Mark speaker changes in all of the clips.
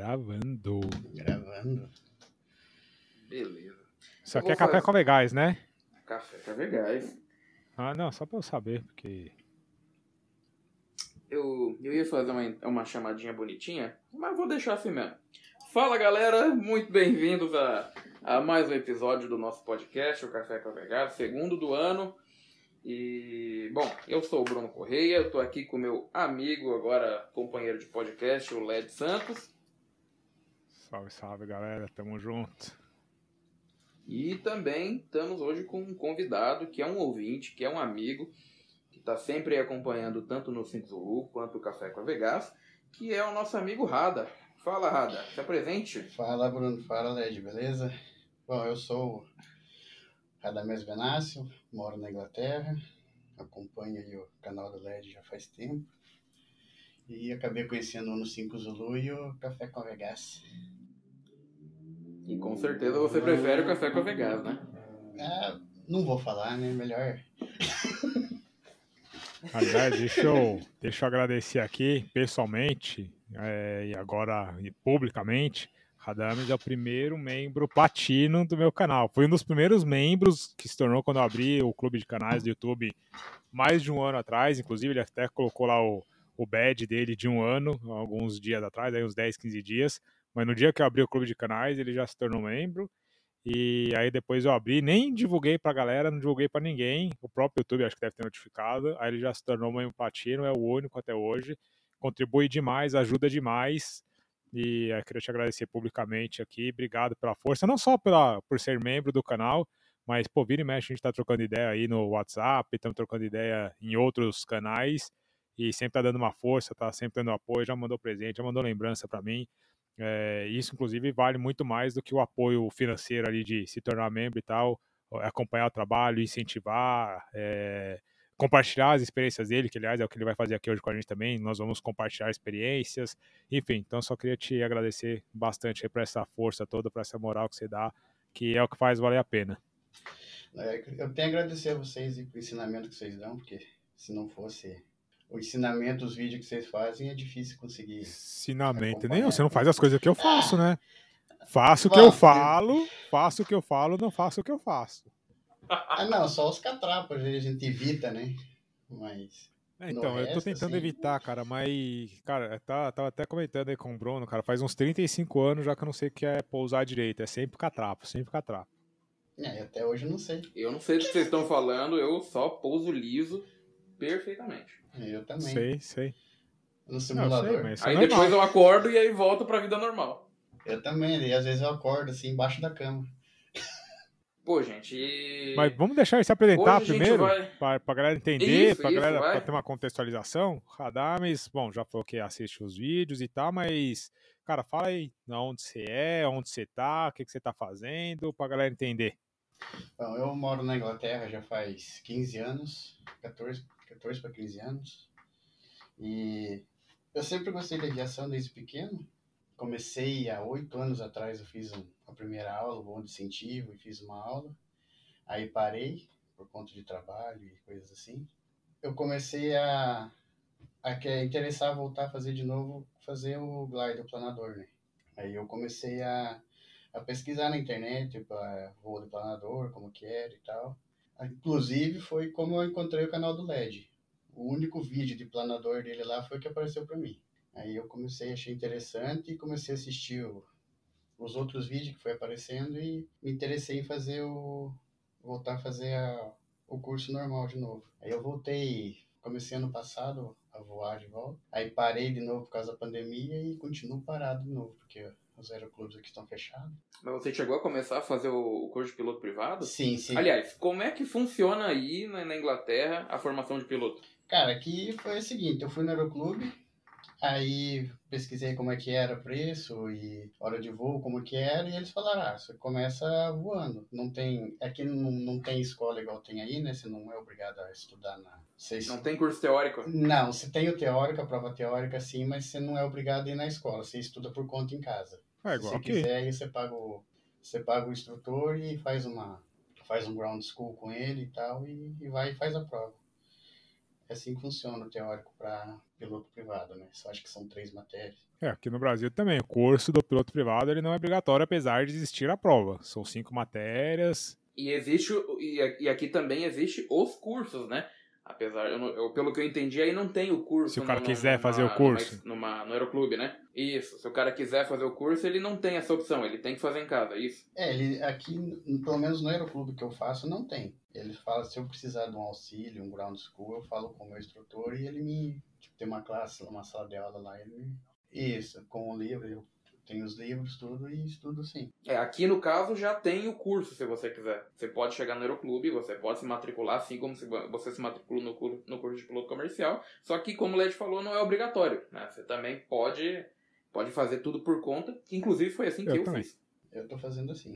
Speaker 1: Gravando.
Speaker 2: Gravando.
Speaker 3: Beleza.
Speaker 1: Isso
Speaker 3: Eu
Speaker 1: aqui é café
Speaker 3: fazer-
Speaker 1: com vegais, né?
Speaker 3: Café Café Gás.
Speaker 1: Ah, não, só pra eu saber, porque.
Speaker 3: Eu, eu ia fazer uma, uma chamadinha bonitinha, mas vou deixar assim mesmo. Fala galera, muito bem-vindos a, a mais um episódio do nosso podcast, o Café com Vegada, segundo do ano. E, bom, eu sou o Bruno Correia, eu tô aqui com meu amigo, agora companheiro de podcast, o Led Santos.
Speaker 1: Salve, salve, galera. Tamo junto.
Speaker 3: E também estamos hoje com um convidado que é um ouvinte, que é um amigo, que está sempre acompanhando tanto no Cinco Zulu quanto o Café com a Vegas, que é o nosso amigo Rada. Fala, Rada, se apresente.
Speaker 2: Fala, Bruno. Fala, Led, beleza? Bom, eu sou o Radamés Benácio, moro na Inglaterra, acompanho aí o canal do Led já faz tempo. E acabei conhecendo o No 5 Zulu e o Café com Vegas.
Speaker 3: E com certeza você prefere o Café com a Vegas, né?
Speaker 2: Ah, não vou falar, né? Melhor.
Speaker 1: Aliás, deixa eu, deixa eu agradecer aqui pessoalmente é, e agora publicamente. Radames é o primeiro membro platino do meu canal. Foi um dos primeiros membros que se tornou quando eu abri o clube de canais do YouTube mais de um ano atrás. Inclusive, ele até colocou lá o, o badge dele de um ano, alguns dias atrás, aí uns 10, 15 dias. Mas no dia que eu abri o clube de canais, ele já se tornou membro. E aí depois eu abri, nem divulguei pra galera, não divulguei pra ninguém. O próprio YouTube acho que deve ter notificado. Aí ele já se tornou membro platino, é o único até hoje. Contribui demais, ajuda demais. E eu queria te agradecer publicamente aqui. Obrigado pela força, não só pela, por ser membro do canal, mas pô, vira e mexe, a gente tá trocando ideia aí no WhatsApp, estamos trocando ideia em outros canais. E sempre tá dando uma força, tá sempre dando apoio, já mandou presente, já mandou lembrança pra mim. É, isso, inclusive, vale muito mais do que o apoio financeiro ali de se tornar membro e tal, acompanhar o trabalho, incentivar, é, compartilhar as experiências dele, que aliás é o que ele vai fazer aqui hoje com a gente também. Nós vamos compartilhar experiências, enfim. Então, só queria te agradecer bastante por essa força toda, por essa moral que você dá, que é o que faz valer a pena.
Speaker 2: É, Eu tenho a agradecer a vocês e pelo ensinamento que vocês dão, porque se não fosse o ensinamento, os vídeos que vocês fazem, é difícil conseguir.
Speaker 1: Ensinamento. Nem
Speaker 2: Acompanhar.
Speaker 1: você não faz as coisas que eu faço, né? Faço o que eu
Speaker 2: Bom,
Speaker 1: falo, faço o que eu falo, não faço o que eu faço.
Speaker 2: Ah, não, só os catrapos a gente evita, né? Mas.
Speaker 1: É,
Speaker 2: No
Speaker 1: então, eu tô tentando
Speaker 2: assim-
Speaker 1: evitar, cara, mas, cara, tá, tava até comentando aí com o Bruno, cara, faz uns 35 anos já que eu não sei o que é pousar direito, é sempre catrapo, sempre catrapo.
Speaker 2: É, até hoje eu não sei.
Speaker 3: Eu não sei do que vocês estão falando, eu só pouso liso perfeitamente.
Speaker 2: Eu também.
Speaker 1: Sei, sei.
Speaker 2: No
Speaker 1: Não,
Speaker 2: simulador.
Speaker 1: sei, mas isso é
Speaker 3: Aí
Speaker 1: normal.
Speaker 3: depois eu acordo e aí volto pra vida normal.
Speaker 2: Eu também, e às vezes eu acordo assim embaixo da cama.
Speaker 3: Pô, gente, e...
Speaker 1: Mas vamos deixar ele se apresentar primeiro,
Speaker 3: vai-
Speaker 1: pra, pra galera entender,
Speaker 3: Isso,
Speaker 1: pra
Speaker 3: isso,
Speaker 1: galera
Speaker 3: vai.
Speaker 1: pra ter uma contextualização. Radames, bom, já falou que assiste os vídeos e tal, mas, cara, fala aí de onde você é, onde você tá, o que, que você tá fazendo, pra galera entender.
Speaker 2: Bom, eu moro na Inglaterra já faz 15 anos, 14, 14 para 15 anos. E eu sempre gostei da aviação desde pequeno. Comecei há oito anos atrás, eu fiz um- a primeira aula, voo de incentivo, e fiz uma aula. Aí parei, por conta de trabalho e coisas assim. Eu comecei a, a que- interessar voltar a fazer de novo, fazer o glide, o planador, né? Aí eu comecei a a pesquisar na internet para voo de planador, como que era e tal. Inclusive foi como eu encontrei o canal do LED. O único vídeo de planador dele lá foi o que apareceu para mim. Aí eu comecei, achei interessante e comecei a assistir o- os outros vídeos que foi aparecendo e me interessei em fazer o voltar a fazer a- o curso normal de novo. Aí eu voltei, comecei ano passado a voar de volta. Aí parei de novo por causa da pandemia e continuo parado de novo, porque os aeroclubes aqui estão fechados.
Speaker 3: Mas você chegou a começar a fazer o curso de piloto privado?
Speaker 2: Sim, sim.
Speaker 3: Aliás, como é que funciona aí na Inglaterra a formação de piloto?
Speaker 2: Cara, aqui foi o seguinte, eu fui no aeroclube, aí pesquisei como é que era o preço e hora de voo, como que era, e eles falaram, ah, você começa voando. Não tem, aqui não, não tem escola igual tem aí, né? Você não é obrigado a estudar na... Você
Speaker 3: Não tem curso teórico?
Speaker 2: Não, você tem o teórico, a prova teórica sim, mas você não é obrigado a ir na escola, você estuda por conta em casa.
Speaker 1: É
Speaker 2: Se
Speaker 1: igual
Speaker 2: você
Speaker 1: aqui.
Speaker 2: quiser, aí você paga o, você paga o instrutor e faz uma faz um ground school com ele e tal e, e vai e faz a prova. É assim que funciona o teórico para piloto privado, né? Só acho que são três matérias.
Speaker 1: É, aqui no Brasil também. O curso do piloto privado ele não é obrigatório, apesar de existir a prova. São cinco matérias.
Speaker 3: E existe e aqui também existe os cursos, né? Apesar, eu, eu, pelo que eu entendi, aí não tem o curso.
Speaker 1: Se o cara quiser fazer o curso.
Speaker 3: Numa, numa, no aeroclube, né? Isso. Se o cara quiser fazer o curso, ele não tem essa opção. Ele tem que fazer em casa, é isso?
Speaker 2: É, ele, aqui, pelo menos no aeroclube que eu faço, não tem. Ele fala, se eu precisar de um auxílio, um ground school, eu falo com o meu instrutor e ele me... Tipo, tem uma classe, uma sala de aula lá, ele me... Isso, com o livro, eu tem os livros, tudo, e estudo sim.
Speaker 3: É, aqui no caso já tem o curso, se você quiser. Você pode chegar no Aeroclube, você pode se matricular, assim como se você se matricula no, curso, no curso de piloto comercial. Só que, como o Led falou, não é obrigatório. Né? Você também pode, pode fazer tudo por conta, inclusive foi assim que eu, eu fiz.
Speaker 2: Eu tô fazendo assim.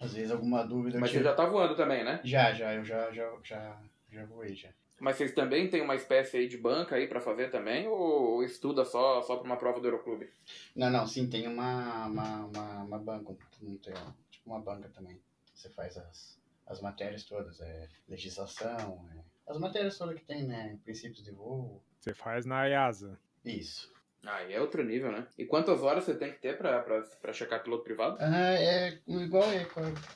Speaker 2: Às vezes alguma dúvida.
Speaker 3: Mas você já tá voando também, né?
Speaker 2: Já, já, eu já, já, já, já voei já.
Speaker 3: Mas vocês também têm uma espécie aí de banca aí para fazer também? Ou estuda só, só para uma prova do Aeroclube?
Speaker 2: Não, não, sim, tem uma, uma, uma, uma banca, tipo uma banca também. Você faz as, as matérias todas, é legislação, é, as matérias todas que tem, né? Princípios de voo.
Speaker 1: Você faz na IASA.
Speaker 2: Isso.
Speaker 3: Aí é outro nível, né? E quantas horas você tem que ter para checar piloto privado?
Speaker 2: Ah, é igual é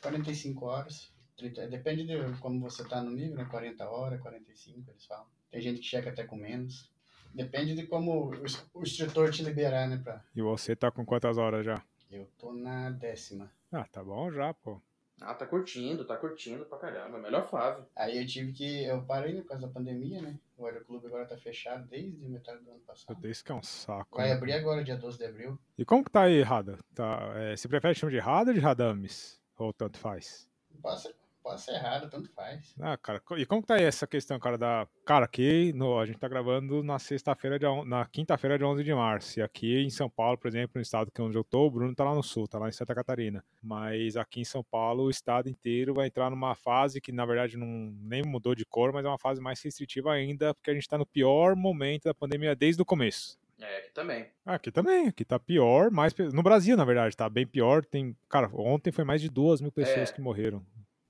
Speaker 2: 45 horas. 30, depende de como você tá no nível, né? 40 horas, 45, eles falam. Tem gente que checa até com menos. Depende de como o, o instrutor te liberar, né? Pra...
Speaker 1: E você tá com quantas horas já?
Speaker 2: Eu tô na décima.
Speaker 1: Ah, tá bom já, pô.
Speaker 3: Ah, tá curtindo, tá curtindo pra caramba. Melhor fase.
Speaker 2: Aí eu tive que. Eu parei né, por causa da pandemia, né? O aeroclube agora tá fechado desde metade do ano passado.
Speaker 1: Desde que é um saco.
Speaker 2: Vai né? abrir agora, dia 12 de abril.
Speaker 1: E como que tá aí, Rada? Tá, é, você prefere chamar de Rada ou de Radames? Ou tanto faz?
Speaker 2: Passa, Pode ser errado, tanto faz.
Speaker 1: Ah, cara, e como tá aí essa questão, cara, da... Cara, aqui no... a gente tá gravando na sexta-feira, de... na quinta-feira de 11 de março, e aqui em São Paulo, por exemplo, no estado que é onde eu tô, o Bruno tá lá no sul, tá lá em Santa Catarina, mas aqui em São Paulo o estado inteiro vai entrar numa fase que, na verdade, não nem mudou de cor, mas é uma fase mais restritiva ainda, porque a gente tá no pior momento da pandemia desde o começo.
Speaker 3: É, aqui também.
Speaker 1: Aqui também, aqui tá pior, mais no Brasil, na verdade, tá bem pior. Tem, cara, ontem foi mais de duas mil pessoas é. que morreram.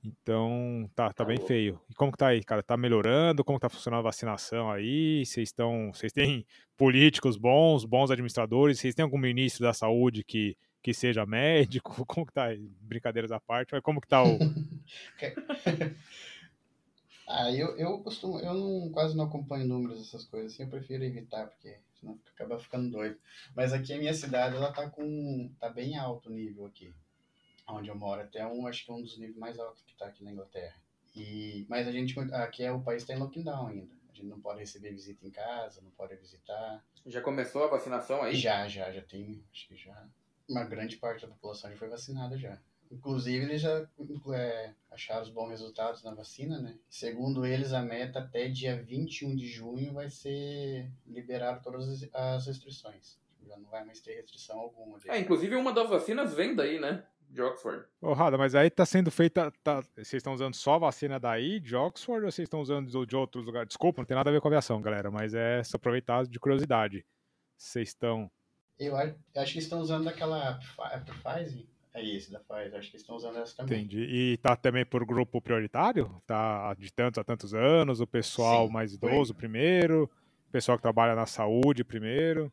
Speaker 1: Então, tá, tá, tá bem feio. E como que tá aí, cara? Tá melhorando? Como tá funcionando a vacinação aí? Vocês estão. Vocês têm políticos bons, bons administradores? Vocês têm algum ministro da saúde que, que seja médico? Como que tá aí? Brincadeiras à parte, mas como que tá o.
Speaker 2: ah, eu, eu costumo. Eu não, quase não acompanho números dessas coisas assim, eu prefiro evitar, porque senão acaba ficando doido. Mas aqui a minha cidade, ela tá com. tá bem alto o nível aqui onde eu moro, até um, acho que é um dos níveis mais altos que está aqui na Inglaterra. E, mas a gente, aqui é o país está em lockdown ainda. A gente não pode receber visita em casa, não pode visitar.
Speaker 3: Já começou a vacinação aí?
Speaker 2: Já, já, já tem, acho que já. Uma grande parte da população já foi vacinada já. Inclusive, eles já é, acharam os bons resultados na vacina, né? Segundo eles, a meta até dia 21 de junho vai ser liberar todas as restrições. Já não vai mais ter restrição alguma.
Speaker 3: É, inclusive uma das vacinas vem daí, né? De Oxford.
Speaker 1: Ô, Rada, mas aí tá sendo feita. Tá, vocês estão usando só a vacina daí, de Oxford, ou vocês estão usando de outros lugares? Desculpa, não tem nada a ver com a aviação, galera, mas é só aproveitar de curiosidade. Vocês estão.
Speaker 2: Eu acho que estão usando aquela Pfizer. É isso, da Pfizer. Acho que estão usando essa também.
Speaker 1: Entendi. E tá também por grupo prioritário? Tá de tantos a tantos anos? O pessoal Sim, mais idoso foi. primeiro? O pessoal que trabalha na saúde primeiro?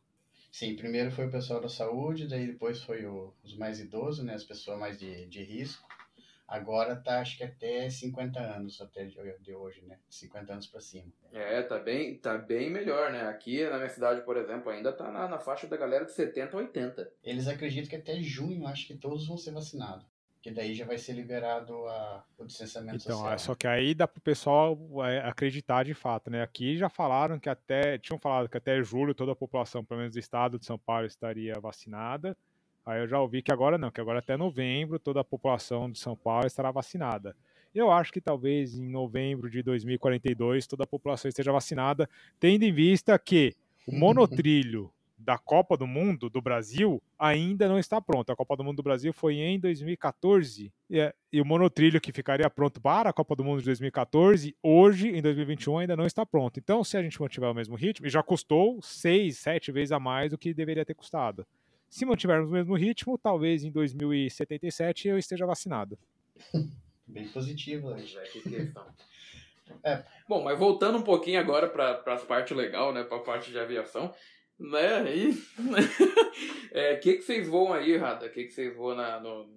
Speaker 2: Sim, primeiro foi o pessoal da saúde, daí depois foi o, os mais idosos, né, as pessoas mais de, de risco. Agora tá, acho que até 50 anos até de, hoje, né? 50 anos para cima.
Speaker 3: É, tá bem, tá bem melhor, né? Aqui na minha cidade, por exemplo, ainda tá na, na faixa da galera de 70 a 80.
Speaker 2: Eles acreditam que até junho, acho que todos vão ser vacinados que daí já vai ser liberado a, o distanciamento
Speaker 1: então,
Speaker 2: social.
Speaker 1: É, só que aí dá pro pessoal é, acreditar de fato, né? Aqui já falaram que até, tinham falado que até julho toda a população, pelo menos do estado de São Paulo, estaria vacinada. Aí eu já ouvi que agora não, que agora até novembro toda a população de São Paulo estará vacinada. Eu acho que talvez em novembro de 2042 toda a população esteja vacinada, tendo em vista que o monotrilho da Copa do Mundo do Brasil ainda não está pronta. A Copa do Mundo do Brasil foi em 2014 e, é, e, o monotrilho que ficaria pronto para a Copa do Mundo de 2014, hoje, em 2021, ainda não está pronto. Então, se a gente mantiver o mesmo ritmo, e já custou seis, sete vezes a mais do que deveria ter custado. Se mantivermos o mesmo ritmo, talvez em 2077 eu esteja vacinado.
Speaker 2: Bem positivo, né?
Speaker 3: Que questão.
Speaker 2: É.
Speaker 3: Bom, mas voltando um pouquinho agora para as partes legal, né? Para a parte de aviação, né? E é, que que vocês voam aí, Rada? Que que vocês voam na, no,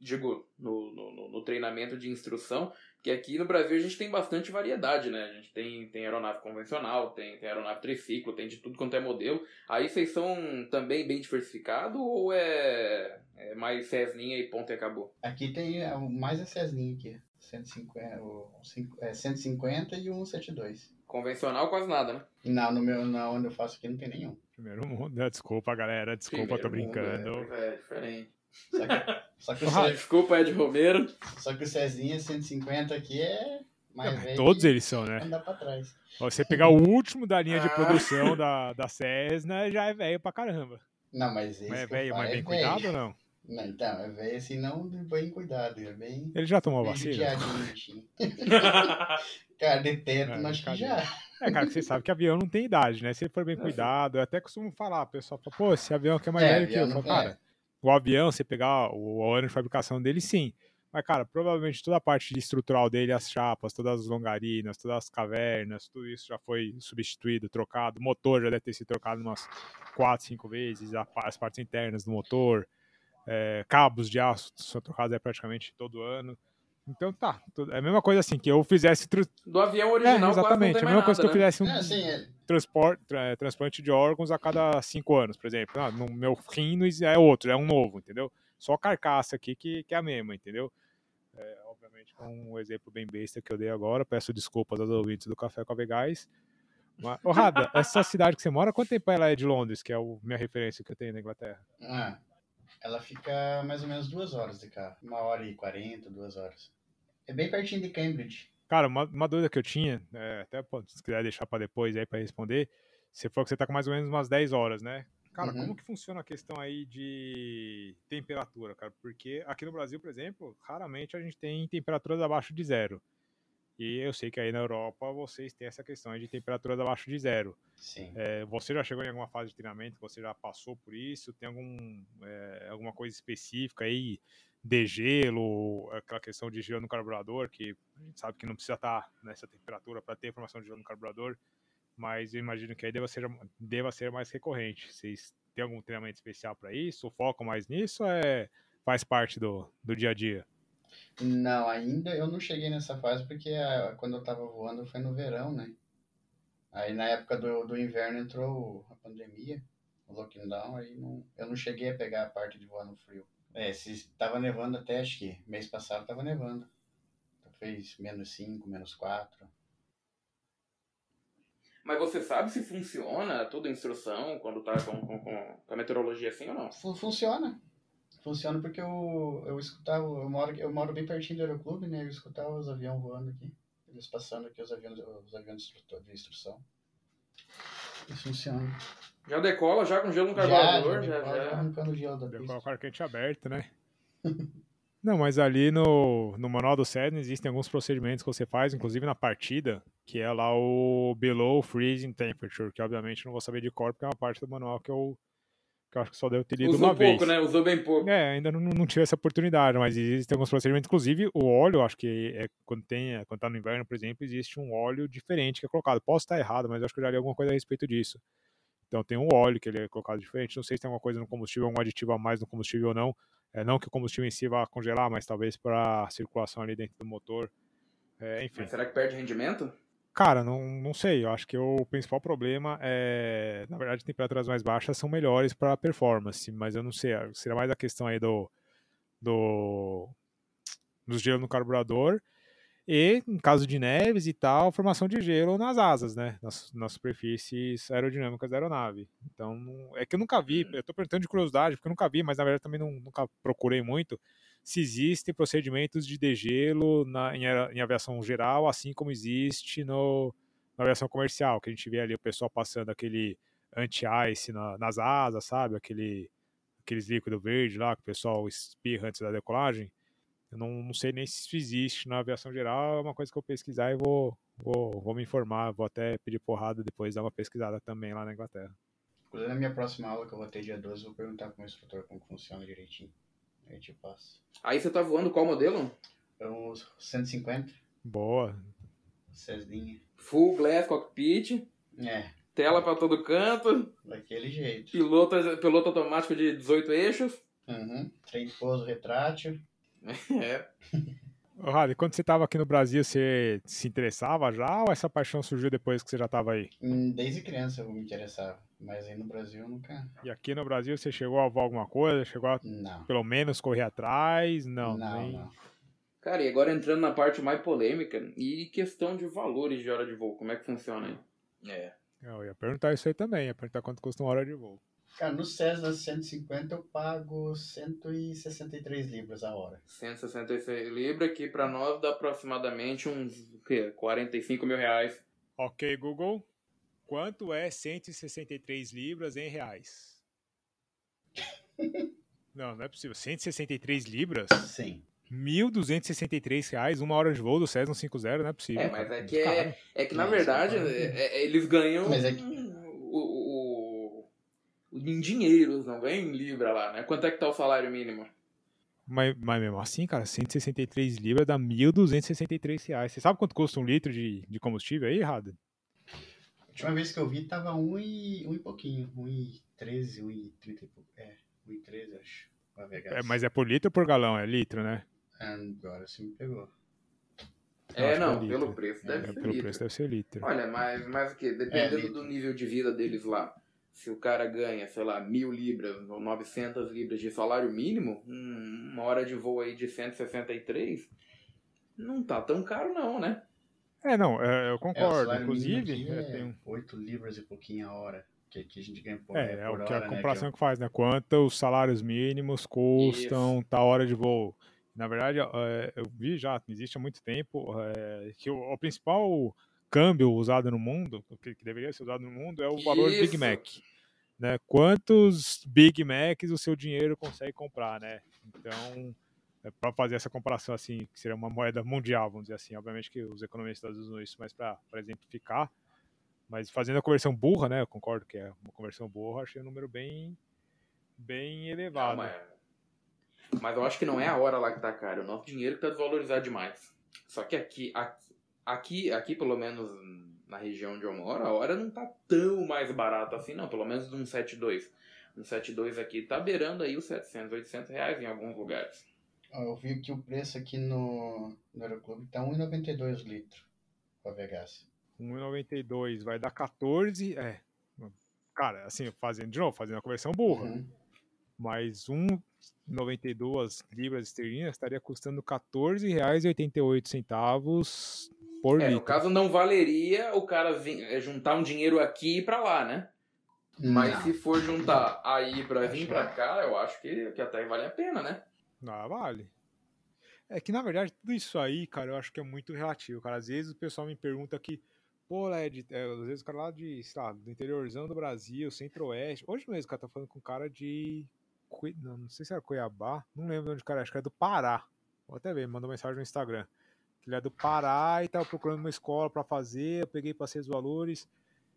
Speaker 3: digo, no, no, no, treinamento de instrução? Que aqui no Brasil a gente tem bastante variedade, né? A gente tem, tem aeronave convencional, tem, tem aeronave triciclo, tem de tudo quanto é modelo. Aí vocês são também bem diversificados ou é, é mais Cessninha e ponto e acabou?
Speaker 2: Aqui tem é, mais a Cessninha aqui. 150, o, é, 150 e um 72.
Speaker 3: Convencional quase nada, né?
Speaker 2: Não, no meu, na onde eu faço aqui não tem nenhum.
Speaker 1: Primeiro mundo, né? desculpa galera, desculpa, Primeiro tô brincando.
Speaker 3: Mundo, é, é diferente.
Speaker 2: Só que, só que o
Speaker 3: ah, Desculpa, Ed Romero.
Speaker 2: Só que o Cezinha 150 aqui é mais velho.
Speaker 1: Todos eles são, né?
Speaker 2: Andar pra trás.
Speaker 1: Você pegar o último da linha de ah. produção da, da Cessna já é velho pra caramba.
Speaker 2: Não, mas esse
Speaker 1: mas é velho, mas é bem é cuidado ou não?
Speaker 2: Não, então, é velho assim, não bem cuidado, é bem...
Speaker 1: Ele já tomou vacina?
Speaker 2: Assim. cara, de teto, é, acho que já.
Speaker 1: É, cara, você sabe que avião não tem idade, né? Se ele for bem cuidado, eu até costumo falar, o pessoal fala, pô, esse avião aqui é mais é, velho que eu. Eu falo, cara, o avião, você pegar o ano de fabricação dele, sim. Mas, cara, provavelmente toda a parte estrutural dele, as chapas, todas as longarinas, todas as cavernas, tudo isso já foi substituído, trocado. O motor já deve ter sido trocado umas 4, 5 vezes, as partes internas do motor, é, cabos de aço são trocados praticamente todo ano. Então tá, é a mesma coisa assim, que eu fizesse.
Speaker 3: Do avião original,
Speaker 1: é, exatamente.
Speaker 3: a
Speaker 1: mesma
Speaker 3: coisa
Speaker 1: nada, que eu fizesse um
Speaker 2: é, assim, é...
Speaker 1: transporte, tra transplante de órgãos a cada cinco anos, por exemplo. Ah, no meu rim é outro, é um novo, entendeu? Só a carcaça aqui que, que é a mesma, entendeu? É, obviamente, com um exemplo bem besta que eu dei agora, peço desculpas aos ouvintes do Café com a Vegais. Mas, oh, Rada, essa cidade que você mora, quanto tempo ela é de Londres, que é a minha referência que eu tenho na Inglaterra?
Speaker 2: Ah, ela fica mais ou menos duas horas de carro. Uma hora e quarenta, duas horas. É bem pertinho de Cambridge.
Speaker 1: Cara, uma, uma dúvida que eu tinha, é, até se quiser deixar para depois aí para responder, você falou que você tá com mais ou menos umas 10 horas, né? Cara, uhum. como que funciona a questão aí de temperatura, cara? Porque aqui no Brasil, por exemplo, raramente a gente tem temperaturas abaixo de zero. E eu sei que aí na Europa vocês têm essa questão de temperaturas abaixo de zero.
Speaker 2: Sim.
Speaker 1: É, você já chegou em alguma fase de treinamento? Você já passou por isso? Tem algum, é, alguma coisa específica aí de gelo, aquela questão de gelo no carburador, que a gente sabe que não precisa estar nessa temperatura para ter formação de gelo no carburador, mas eu imagino que aí deva ser, deva ser mais recorrente. Vocês têm algum treinamento especial para isso? Focam mais nisso é, faz parte do, do dia a dia?
Speaker 2: Não, ainda eu não cheguei nessa fase porque a, ah, quando eu tava voando foi no verão, né? Aí na época do, do inverno entrou a pandemia, o lockdown, aí não, eu não cheguei a pegar a parte de voar no frio. É, se tava nevando até, acho que mês passado tava nevando. Então fez menos 5, menos 4.
Speaker 3: Mas você sabe se funciona toda a instrução quando tá com, com, com a meteorologia assim ou não?
Speaker 2: Funciona. Funciona porque eu, eu escutava, eu moro, eu moro bem pertinho do aeroclube, né? Eu escutava os aviões voando aqui. Eles passando aqui, os aviões, os aviões de instrução. Isso funciona.
Speaker 3: Já decola já com gelo no carburador? Já, já, já,
Speaker 2: já. arrancando gelo da
Speaker 1: pista. com o quente aberto, né? Não, mas ali no, no manual do CERN existem alguns procedimentos que você faz, inclusive na partida, que é lá o Below Freezing Temperature, que obviamente não vou saber de cor, porque é uma parte do manual que eu, que eu acho que só devo ter lido
Speaker 3: Usou
Speaker 1: uma
Speaker 3: pouco,
Speaker 1: vez.
Speaker 3: né? Usou bem pouco.
Speaker 1: É, ainda não, não tive essa oportunidade, mas existem alguns procedimentos, inclusive o óleo, acho que é, quando, tem, quando tá no inverno, por exemplo, existe um óleo diferente que é colocado. Posso estar errado, mas acho que eu já li alguma coisa a respeito disso. Então tem um óleo que ele é colocado diferente. Não sei se tem alguma coisa no combustível, algum aditivo a mais no combustível ou não. É, não que o combustível em si vá congelar, mas talvez para a circulação ali dentro do motor. É, enfim.
Speaker 3: Mas será que perde rendimento?
Speaker 1: Cara, não, não sei. Eu acho que o principal problema é, na verdade, temperaturas mais baixas são melhores para performance, mas eu não sei. Seria mais a questão aí do do dos gelo no carburador e, em caso de neves e tal, formação de gelo nas asas, né? Nas, nas superfícies aerodinâmicas da aeronave. Então, é que eu nunca vi, eu estou perguntando de curiosidade, porque eu nunca vi, mas na verdade também não, nunca procurei muito, se existem procedimentos de degelo na, em, em aviação geral, assim como existe no, na aviação comercial, que a gente vê ali o pessoal passando aquele anti-ice na, nas asas, sabe? Aquele, aqueles líquidos verdes lá que o pessoal espirra antes da decolagem. Eu não, não sei nem se isso existe na aviação geral, é uma coisa que eu pesquisar e vou, vou, vou me informar, vou até pedir porrada depois, dar uma pesquisada também lá na Inglaterra.
Speaker 2: Na minha próxima aula, que eu vou ter dia 12, eu vou perguntar para o instrutor como funciona direitinho. Aí te passo.
Speaker 3: Aí você tá voando qual modelo?
Speaker 2: É uns 150.
Speaker 1: Boa.
Speaker 2: Ceslinha.
Speaker 3: Full glass cockpit,
Speaker 2: É,
Speaker 3: tela pra todo canto,
Speaker 2: daquele jeito.
Speaker 3: piloto, piloto automático de 18 eixos.
Speaker 2: Uhum. Trem de pouso retrátil.
Speaker 3: É.
Speaker 1: Ô, Rally, quando você estava aqui no Brasil, você se interessava já ou essa paixão surgiu depois que você já estava aí?
Speaker 2: Hum, Desde criança eu me interessava. Mas aí no Brasil nunca.
Speaker 1: E aqui no Brasil você chegou a voar alguma coisa? Chegou a
Speaker 2: Não.
Speaker 1: pelo menos correr atrás? Não,
Speaker 2: não,
Speaker 1: nem-
Speaker 2: não.
Speaker 3: Cara, e agora entrando na parte mais polêmica e questão de valores de hora de voo, como é que funciona aí? É.
Speaker 1: Eu ia perguntar isso aí também, ia perguntar quanto custa uma hora de voo.
Speaker 2: Cara, no Cessna 150 eu pago 163 libras a hora.
Speaker 3: 166 libras, que pra nós dá aproximadamente uns o quê? 45 mil reais.
Speaker 1: Ok, Google. Quanto é 163 libras em reais? Não, não é possível. 163 libras?
Speaker 2: Sim.
Speaker 1: 1.263 reais, uma hora de voo do Cessna 50, não é possível.
Speaker 3: É, mas
Speaker 1: cara.
Speaker 3: é que é-. É que na
Speaker 2: Nossa,
Speaker 3: verdade é- é- eles ganham
Speaker 2: Mas é que-
Speaker 3: o, o, o- em dinheiros, não ganham em libra lá, né? Quanto é que tá o salário mínimo?
Speaker 1: Mas, mas mesmo assim, cara, 163 libras dá 1.263 reais. Você sabe quanto custa um litro de, de combustível aí, Rada?
Speaker 2: A última vez que eu vi tava 1 e, um e pouquinho. 1 e 13, 1 e 30 e pouco. É, 1 e 13 acho.
Speaker 1: É, mas é por litro ou por galão? É litro, né?
Speaker 2: Agora você me pegou.
Speaker 1: Eu
Speaker 3: É,
Speaker 1: que
Speaker 3: não,
Speaker 1: é
Speaker 3: pelo preço deve
Speaker 1: É,
Speaker 3: ser
Speaker 1: pelo
Speaker 3: litro.
Speaker 1: preço deve ser litro.
Speaker 3: Olha, mas, mas o quê? Dependendo
Speaker 2: litro.
Speaker 3: do nível de vida deles lá. Se o cara ganha, sei lá, mil libras ou 900 libras de salário mínimo, hum, uma hora de voo aí de 163, não tá tão caro não, né?
Speaker 1: É, não, é, eu
Speaker 2: É,
Speaker 1: concordo.
Speaker 2: mínimo
Speaker 1: Inclusive, é,
Speaker 2: é
Speaker 1: tem um-
Speaker 2: 8 libras e pouquinho a hora. Que aqui a gente ganha por,
Speaker 1: É, é
Speaker 2: por
Speaker 1: o que
Speaker 2: hora,
Speaker 1: a
Speaker 2: né,
Speaker 1: comparação
Speaker 2: que
Speaker 1: que faz, né? Quanto os salários mínimos custam tal hora de voo. Na verdade, é, eu vi já, existe há muito tempo, é, que o, o principal câmbio usado no mundo, o que, que deveria ser usado no mundo, é o valor Big
Speaker 3: Isso.
Speaker 1: Mac. Né? Quantos Big Macs o seu dinheiro consegue comprar, né? Então, é, para fazer essa comparação assim, que seria uma moeda mundial, vamos dizer assim, obviamente que os economistas usam isso mais para exemplificar, mas fazendo a conversão burra, né? Eu concordo que é uma conversão burra, achei um número bem, bem elevado.
Speaker 3: Não, mas... mas eu acho que não é a hora lá que tá caro, o nosso dinheiro que tá desvalorizado demais. Só que aqui, aqui, aqui, aqui pelo menos na região onde eu moro, a hora não tá tão mais barata assim, não. Pelo menos um 7,2. Um 7,2 aqui tá beirando aí os 700, 800 reais em alguns lugares.
Speaker 2: Ó, Eu vi que o preço aqui no, no Aeroclube tá 1,92 litro pra Vegas.
Speaker 1: 1,92 vai dar 14. É. Cara, assim, fazendo de novo, fazendo a conversão burra.
Speaker 2: Uhum.
Speaker 1: Mas 1,92 libras esterlinas estaria custando R$ 14,88 por
Speaker 3: É, no
Speaker 1: litro.
Speaker 3: caso não valeria o cara vir, é, juntar um dinheiro aqui e pra lá, né? Mas
Speaker 2: Não.
Speaker 3: se for juntar aí pra vir
Speaker 2: que-
Speaker 3: cá, eu acho que, que até vale a pena, né?
Speaker 1: Ah, vale. É que, na verdade, tudo isso aí, cara, eu acho que é muito relativo, cara. Às vezes o pessoal me pergunta que, pô, Led, é, às vezes o cara lá de, sei lá, do interiorzão do Brasil, centro-oeste. Hoje mesmo o cara tá falando com um cara de. Não, não sei se era Cuiabá, não lembro de onde o cara é, acho que era do Pará. Vou até ver, mandou mensagem no Instagram. Que ele é do Pará e tava procurando uma escola pra fazer, eu peguei, passei os valores.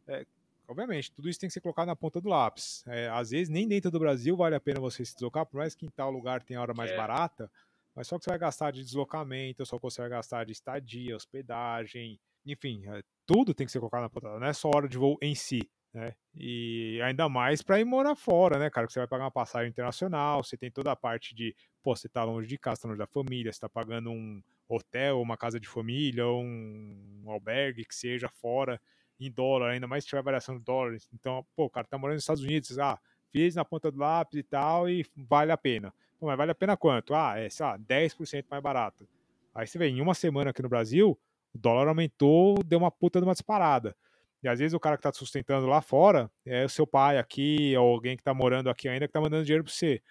Speaker 1: É, obviamente, tudo isso tem que ser colocado na ponta do lápis. É, às vezes, nem dentro do Brasil vale a pena você se deslocar, por mais que em tal lugar tenha hora mais
Speaker 3: É.
Speaker 1: barata, mas só que você vai gastar de deslocamento, só que você vai gastar de estadia, hospedagem, enfim, é, tudo tem que ser colocado na ponta, não é só hora de voo em si. Né? E ainda mais para ir morar fora, né, cara? Que você vai pagar uma passagem internacional, você tem toda a parte de, pô, você tá longe de casa, tá longe da família, você tá pagando um hotel, uma casa de família, um, um albergue que seja fora em dólar, ainda mais se tiver variação de dólares. Então, pô, o cara tá morando nos Estados Unidos, ah, fiz na ponta do lápis e tal, e vale a pena. Pô, mas vale a pena quanto? Ah, é, sei lá, 10% mais barato. Aí você vê, em uma semana aqui no Brasil, o dólar aumentou, deu uma puta de uma disparada. E às vezes o cara que tá te sustentando lá fora é o seu pai aqui, ou alguém que tá morando aqui ainda que tá mandando dinheiro pra você.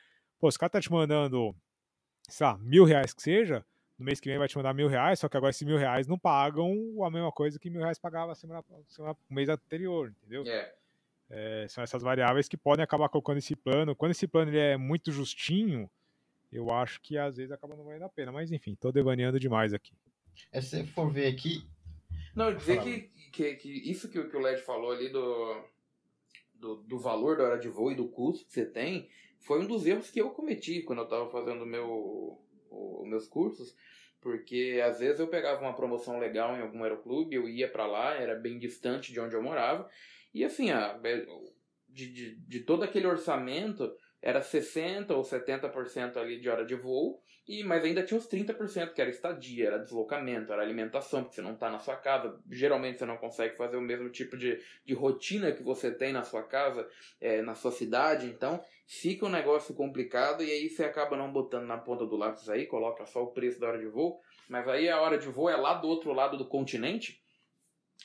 Speaker 1: Pô, se o cara tá te mandando, sei lá, mil reais que seja, no mês que vem vai te mandar mil reais, só que agora esses mil reais não pagam a mesma coisa que mil reais pagava semana, semana, no mês anterior, entendeu?
Speaker 3: É.
Speaker 1: É, são essas variáveis que podem acabar colocando esse plano. Quando esse plano ele é muito justinho, eu acho que às vezes acaba não valendo a pena. Mas enfim, tô devaneando demais aqui.
Speaker 2: É, se você for ver aqui,
Speaker 3: Não, dizer que, que, que isso que, o- que o Led falou ali do, do, do valor da hora de voo e do custo que você tem, foi um dos erros que eu cometi quando eu estava fazendo meu, o- os meus cursos, porque às vezes eu pegava uma promoção legal em algum aeroclube, eu ia para lá, era bem distante de onde eu morava, e assim, a, de, de, de todo aquele orçamento, era 60% ou 70% ali de hora de voo, e mas ainda tinha os 30% que era estadia, era deslocamento, era alimentação, porque você não está na sua casa. Geralmente você não consegue fazer o mesmo tipo de, de rotina que você tem na sua casa, é, na sua cidade, então fica um negócio complicado e aí você acaba não botando na ponta do lápis aí, coloca só o preço da hora de voo, mas aí a hora de voo é lá do outro lado do continente,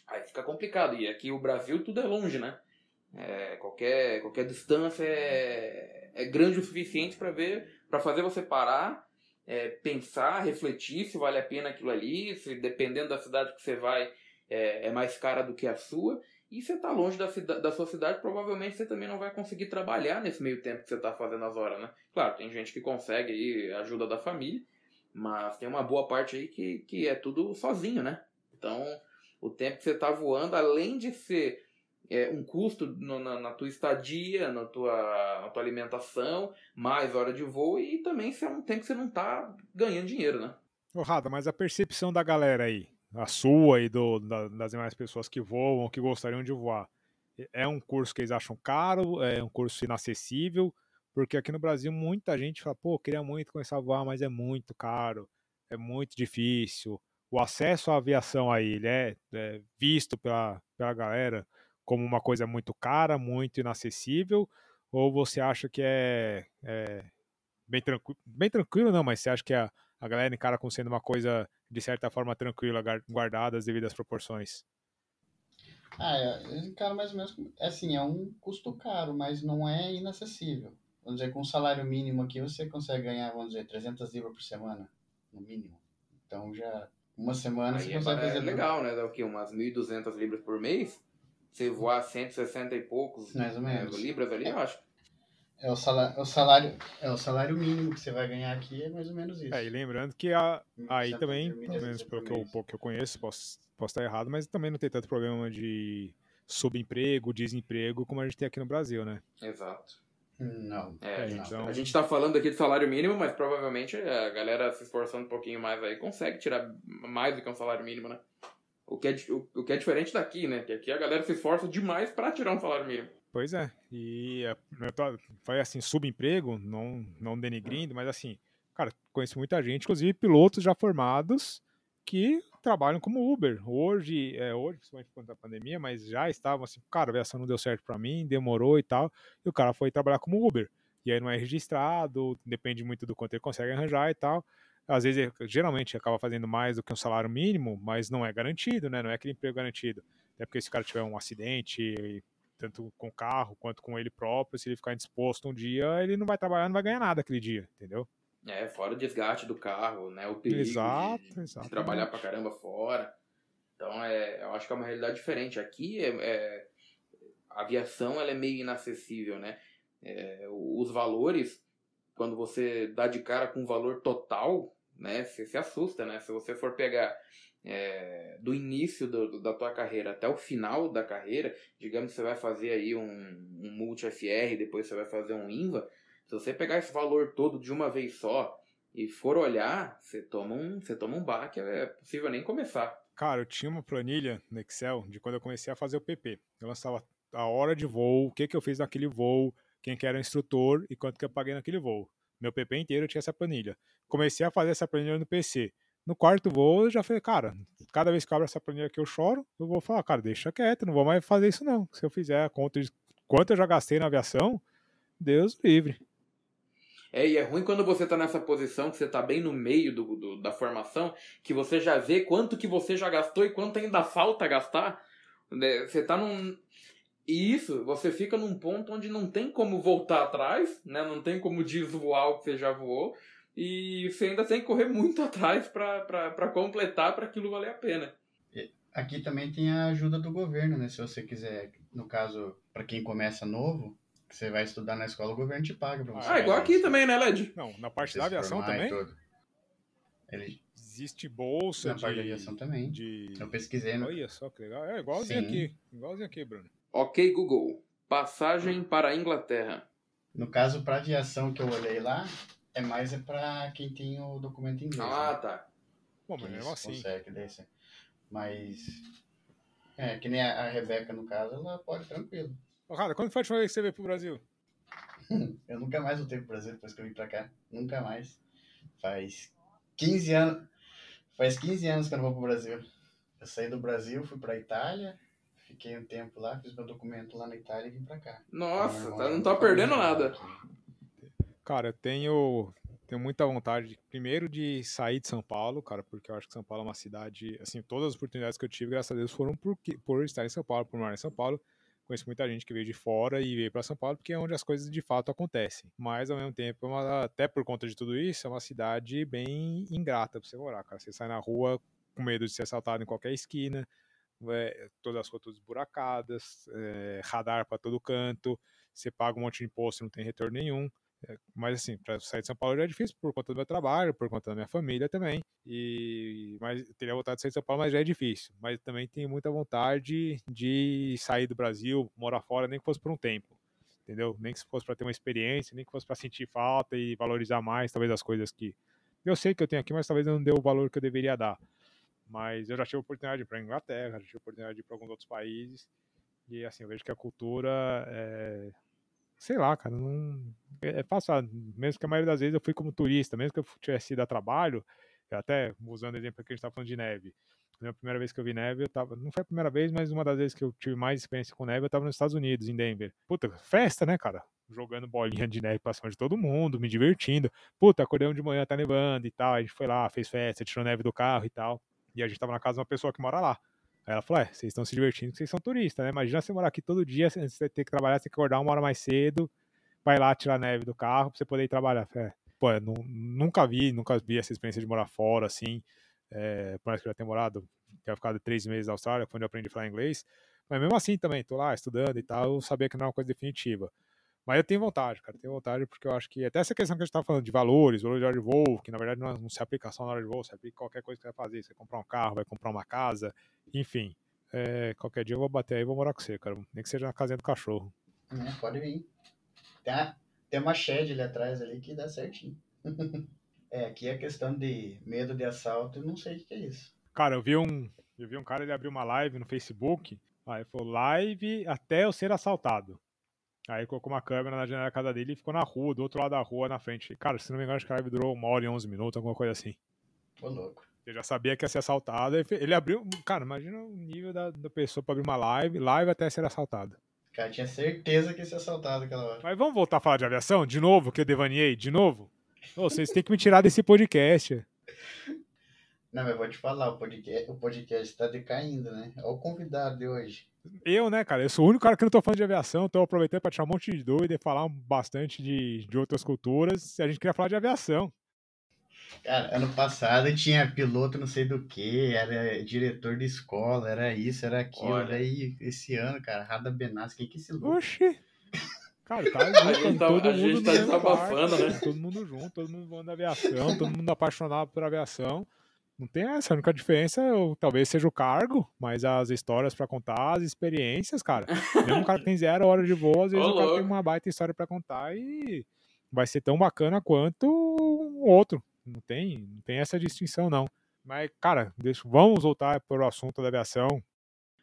Speaker 3: aí fica complicado. E aqui o Brasil tudo é longe, né? É, qualquer, qualquer distância é, é grande o suficiente para ver, para fazer você parar, é, pensar, refletir se vale a pena aquilo ali, se dependendo da cidade que você vai é, é mais cara do que a sua. E você está longe da, da sua cidade, provavelmente você também não vai conseguir trabalhar nesse meio tempo que você está fazendo as horas, né? Claro, tem gente que consegue aí ajuda da família, mas tem uma boa parte aí que, que é tudo sozinho, né? Então, o tempo que você está voando, além de ser é, um custo no, na, na, tua estadia, na tua, na tua alimentação, mais hora de voo e também se é um tempo que você não está ganhando dinheiro, né?
Speaker 1: Ô, Rada, mas a percepção da galera aí, a sua e do, da, das demais pessoas que voam, que gostariam de voar, é um curso que eles acham caro, é um curso inacessível, porque aqui no Brasil muita gente fala, pô, queria muito começar a voar, mas é muito caro, é muito difícil. O acesso à aviação aí, ele é, é visto pela, pela galera como uma coisa muito cara, muito inacessível, ou você acha que é, é bem, tranquilo, bem tranquilo, não, mas você acha que a, a galera encara como sendo uma coisa de certa forma tranquila, guardada as devidas proporções?
Speaker 2: Ah, eu encaro mais ou menos, assim, é um custo caro, mas não é inacessível. Vamos dizer, com um salário mínimo aqui você consegue ganhar, vamos dizer, 300 libras por semana, no mínimo. Então já, uma semana
Speaker 3: Aí
Speaker 2: você
Speaker 3: é,
Speaker 2: consegue fazer...
Speaker 3: É legal, né? Dá o quê? Umas 1.200 libras por mês? Você voar 160 e poucos
Speaker 2: Mais ou menos.
Speaker 3: É, libras ali, eu acho.
Speaker 2: É o, salário, é, o salário, é o salário mínimo que você vai ganhar aqui, é mais ou menos isso.
Speaker 1: É, e lembrando que a, aí também, pelo menos pelo que eu, que eu conheço, posso, posso estar errado, mas também não tem tanto problema de subemprego, desemprego, como a gente tem aqui no Brasil, né?
Speaker 3: Exato.
Speaker 2: Não.
Speaker 3: É,
Speaker 2: é,
Speaker 3: então... A gente tá falando aqui de salário mínimo, mas provavelmente a galera se esforçando um pouquinho mais aí consegue tirar mais do que um salário mínimo, né? O que, é, o, o que é diferente daqui, né? Que aqui a galera se esforça demais para tirar um salário mínimo.
Speaker 1: Pois é. E foi assim, subemprego, não, não denigrindo, mas assim, cara, conheço muita gente, inclusive pilotos já formados que trabalham como Uber. Hoje, é, hoje, principalmente conta da pandemia, mas já estavam assim, cara, a aviação não deu certo para mim, demorou e tal, e o cara foi trabalhar como Uber. E aí não é registrado, depende muito do quanto ele consegue arranjar e tal às vezes geralmente acaba fazendo mais do que um salário mínimo, mas não é garantido, né? Não é aquele emprego garantido. Até porque se o cara tiver um acidente, tanto com o carro quanto com ele próprio, se ele ficar indisposto um dia, ele não vai trabalhar, não vai ganhar nada aquele dia, entendeu?
Speaker 3: É, fora o desgaste do carro, né? O perigo
Speaker 1: exato,
Speaker 3: de, de trabalhar pra caramba fora. Então, é, eu acho que é uma realidade diferente. Aqui, é, é a aviação ela é meio inacessível, né? É, os valores, quando você dá de cara com o valor total, né? Você se assusta, né? Se você for pegar é, do início do, da tua carreira até o final da carreira, digamos que você vai fazer aí um, um multi-FR, depois você vai fazer um INVA, se você pegar esse valor todo de uma vez só e for olhar, você toma um, você toma um baque, é possível nem começar.
Speaker 1: Cara, eu tinha uma planilha no Excel de quando eu comecei a fazer o PP. Eu lançava a hora de voo, o que, que eu fiz naquele voo, quem que era o instrutor e quanto que eu paguei naquele voo. Meu PP inteiro tinha essa planilha. Comecei a fazer essa planilha no PC. No quarto voo, eu já falei, cara, cada vez que eu abro essa planilha que eu choro, eu vou falar, cara, deixa quieto, não vou mais fazer isso não. Se eu fizer a conta de quanto eu já gastei na aviação, Deus livre.
Speaker 3: É, e é ruim quando você tá nessa posição, que você tá bem no meio do, do, da formação, que você já vê quanto que você já gastou e quanto ainda falta gastar. Né? Você tá num. E isso, você fica num ponto onde não tem como voltar atrás, né? Não tem como desvoar o que você já voou. E você ainda tem que correr muito atrás para completar para aquilo valer a pena.
Speaker 2: Aqui também tem a ajuda do governo, né? Se você quiser, no caso, para quem começa novo, que você vai estudar na escola, o governo te paga pra você.
Speaker 3: Ah, igual aqui também, né, Led?
Speaker 1: Não, na parte da aviação também. Ele... Existe bolsa
Speaker 2: na
Speaker 1: de...
Speaker 2: parte da aviação também.
Speaker 1: De...
Speaker 2: Eu pesquisei, né?
Speaker 1: Olha só que legal. É igualzinho Sim. aqui. Igualzinho aqui, Bruno.
Speaker 3: Ok, Google. Passagem para a Inglaterra.
Speaker 2: No caso, para aviação que eu olhei lá, é mais é para quem tem o documento inglês.
Speaker 3: Ah, né? tá.
Speaker 1: Bom, mas mesmo assim.
Speaker 2: conseguem descer. Mas. É, que nem a, a Rebeca, no caso, ela pode tranquilo.
Speaker 1: Ô, Cara, quando foi a última vez que você veio pro Brasil?
Speaker 2: Eu nunca mais voltei pro Brasil depois que eu vim pra cá. Nunca mais. Faz 15 anos. Faz 15 anos que eu não vou pro Brasil. Eu saí do Brasil, fui pra Itália, fiquei um tempo lá, fiz meu documento lá na Itália e vim pra cá.
Speaker 3: Nossa,
Speaker 2: Meu
Speaker 3: tá- não tá perdendo
Speaker 2: família
Speaker 3: nada.
Speaker 2: aqui.
Speaker 1: Cara, eu tenho, tenho muita vontade, primeiro, de sair de São Paulo, cara, porque eu acho que São Paulo é uma cidade, assim, todas as oportunidades que eu tive, graças a Deus, foram por, por estar em São Paulo, por morar em São Paulo. Conheço muita gente que veio de fora e veio para São Paulo, porque é onde as coisas de fato acontecem. Mas, ao mesmo tempo, é uma- até por conta de tudo isso, é uma cidade bem ingrata pra você morar, cara. Você sai na rua com medo de ser assaltado em qualquer esquina, é, todas as ruas todas buracadas, é, radar para todo canto, você paga um monte de imposto e não tem retorno nenhum. Mas assim, para sair de São Paulo já é difícil por conta do meu trabalho, por conta da minha família também. E mas teria vontade de sair de São Paulo, mas já é difícil. Mas também tenho muita vontade de sair do Brasil, morar fora, nem que fosse por um tempo. Entendeu? Nem que fosse para ter uma experiência, nem que fosse para sentir falta e valorizar mais, talvez as coisas que eu sei que eu tenho aqui, mas talvez eu não dê o valor que eu deveria dar. Mas eu já tive a oportunidade de ir para Inglaterra, já tive a oportunidade de ir para alguns outros países. E assim, eu vejo que a cultura é, sei lá, cara, não é é fácil, mesmo que a maioria das vezes eu fui como turista, mesmo que eu tivesse ido a trabalho, até usando o exemplo que a gente tá falando de neve. A primeira vez que eu vi neve, eu tava, não foi a primeira vez, mas uma das vezes que eu tive mais experiência com neve, eu tava nos Estados Unidos, em Denver. Puta, festa, né, cara? Jogando bolinha de neve pra cima de todo mundo, me divertindo. Puta, acordei um de manhã, tá nevando e tal. A gente foi lá, fez festa, tirou neve do carro e tal. E a gente tava na casa de uma pessoa que mora lá. Aí ela falou: É, vocês estão se divertindo vocês são turistas, né? Imagina você morar aqui todo dia, você ter que trabalhar, você tem que acordar uma hora mais cedo, vai lá tirar neve do carro pra você poder ir trabalhar. É, pô, eu nu- nunca vi, nunca vi essa experiência de morar fora, assim. É, que eu já tenha morado, tinha ficado três meses na Austrália, onde eu aprendi a falar inglês. Mas mesmo assim também, tô lá estudando e tal, eu sabia que não era uma coisa definitiva. Mas eu tenho vontade, cara, tenho vontade porque eu acho que até essa questão que a gente tá falando de valores, valor de hora de voo, que na verdade não, não se aplica só na hora de voo, se aplica qualquer coisa que você vai fazer. Você vai comprar um carro, vai comprar uma casa, enfim. É, qualquer dia eu vou bater aí e vou morar com você, cara. Nem que seja na casinha do cachorro.
Speaker 2: É, pode vir. Tem, a- tem uma shed ali atrás ali que dá certinho. é, aqui é questão de medo de assalto, eu não sei o que que é isso.
Speaker 1: Cara, eu vi um. Eu vi um cara, ele abriu uma live no Facebook. Aí falou, live até eu ser assaltado. Aí colocou uma câmera na janela da casa dele e ficou na rua, do outro lado da rua, na frente. Cara, se não me engano, acho que a live durou uma hora e onze minutos, alguma coisa assim.
Speaker 2: Ô, louco.
Speaker 1: Ele já sabia que ia ser assaltado. Ele abriu. Cara, imagina o nível da, da pessoa pra abrir uma live, live até ser assaltado.
Speaker 2: Cara tinha certeza que ia ser assaltado aquela hora.
Speaker 1: Mas vamos voltar a falar de aviação? De novo, que eu devaneei? De novo? Ô, vocês têm que me tirar desse podcast.
Speaker 2: Não, mas eu vou te falar, o podcast, o podcast tá decaindo, né? Olha o convidado de hoje.
Speaker 1: Eu, né, cara, eu sou o único cara que não tô falando de aviação, tô aproveitando pra tirar um monte de doido e falar bastante de, de outras culturas. A gente queria falar de aviação.
Speaker 2: Cara, ano passado tinha piloto não sei do que, era diretor de escola, era isso, era aquilo.
Speaker 3: Olha.
Speaker 2: Daí, esse ano, cara, Rada Benassi, quem que é esse louco?
Speaker 1: Oxi! Cara, tá
Speaker 3: A
Speaker 1: junto,
Speaker 3: gente tá-
Speaker 1: todo
Speaker 3: a
Speaker 1: mundo
Speaker 3: tá desabafando, né?
Speaker 1: Todo mundo junto, todo mundo voando de aviação, todo mundo apaixonado por aviação. Não tem essa, a única diferença eu- talvez seja o cargo, mas as histórias pra contar, as experiências, cara. Mesmo um cara que tem zero hora de voo, às vezes
Speaker 3: Ô,
Speaker 1: o cara tem uma baita história pra contar e vai ser tão bacana quanto o outro. Não tem, não tem essa distinção, não. Mas, cara, deixa, vamos voltar para o assunto da aviação.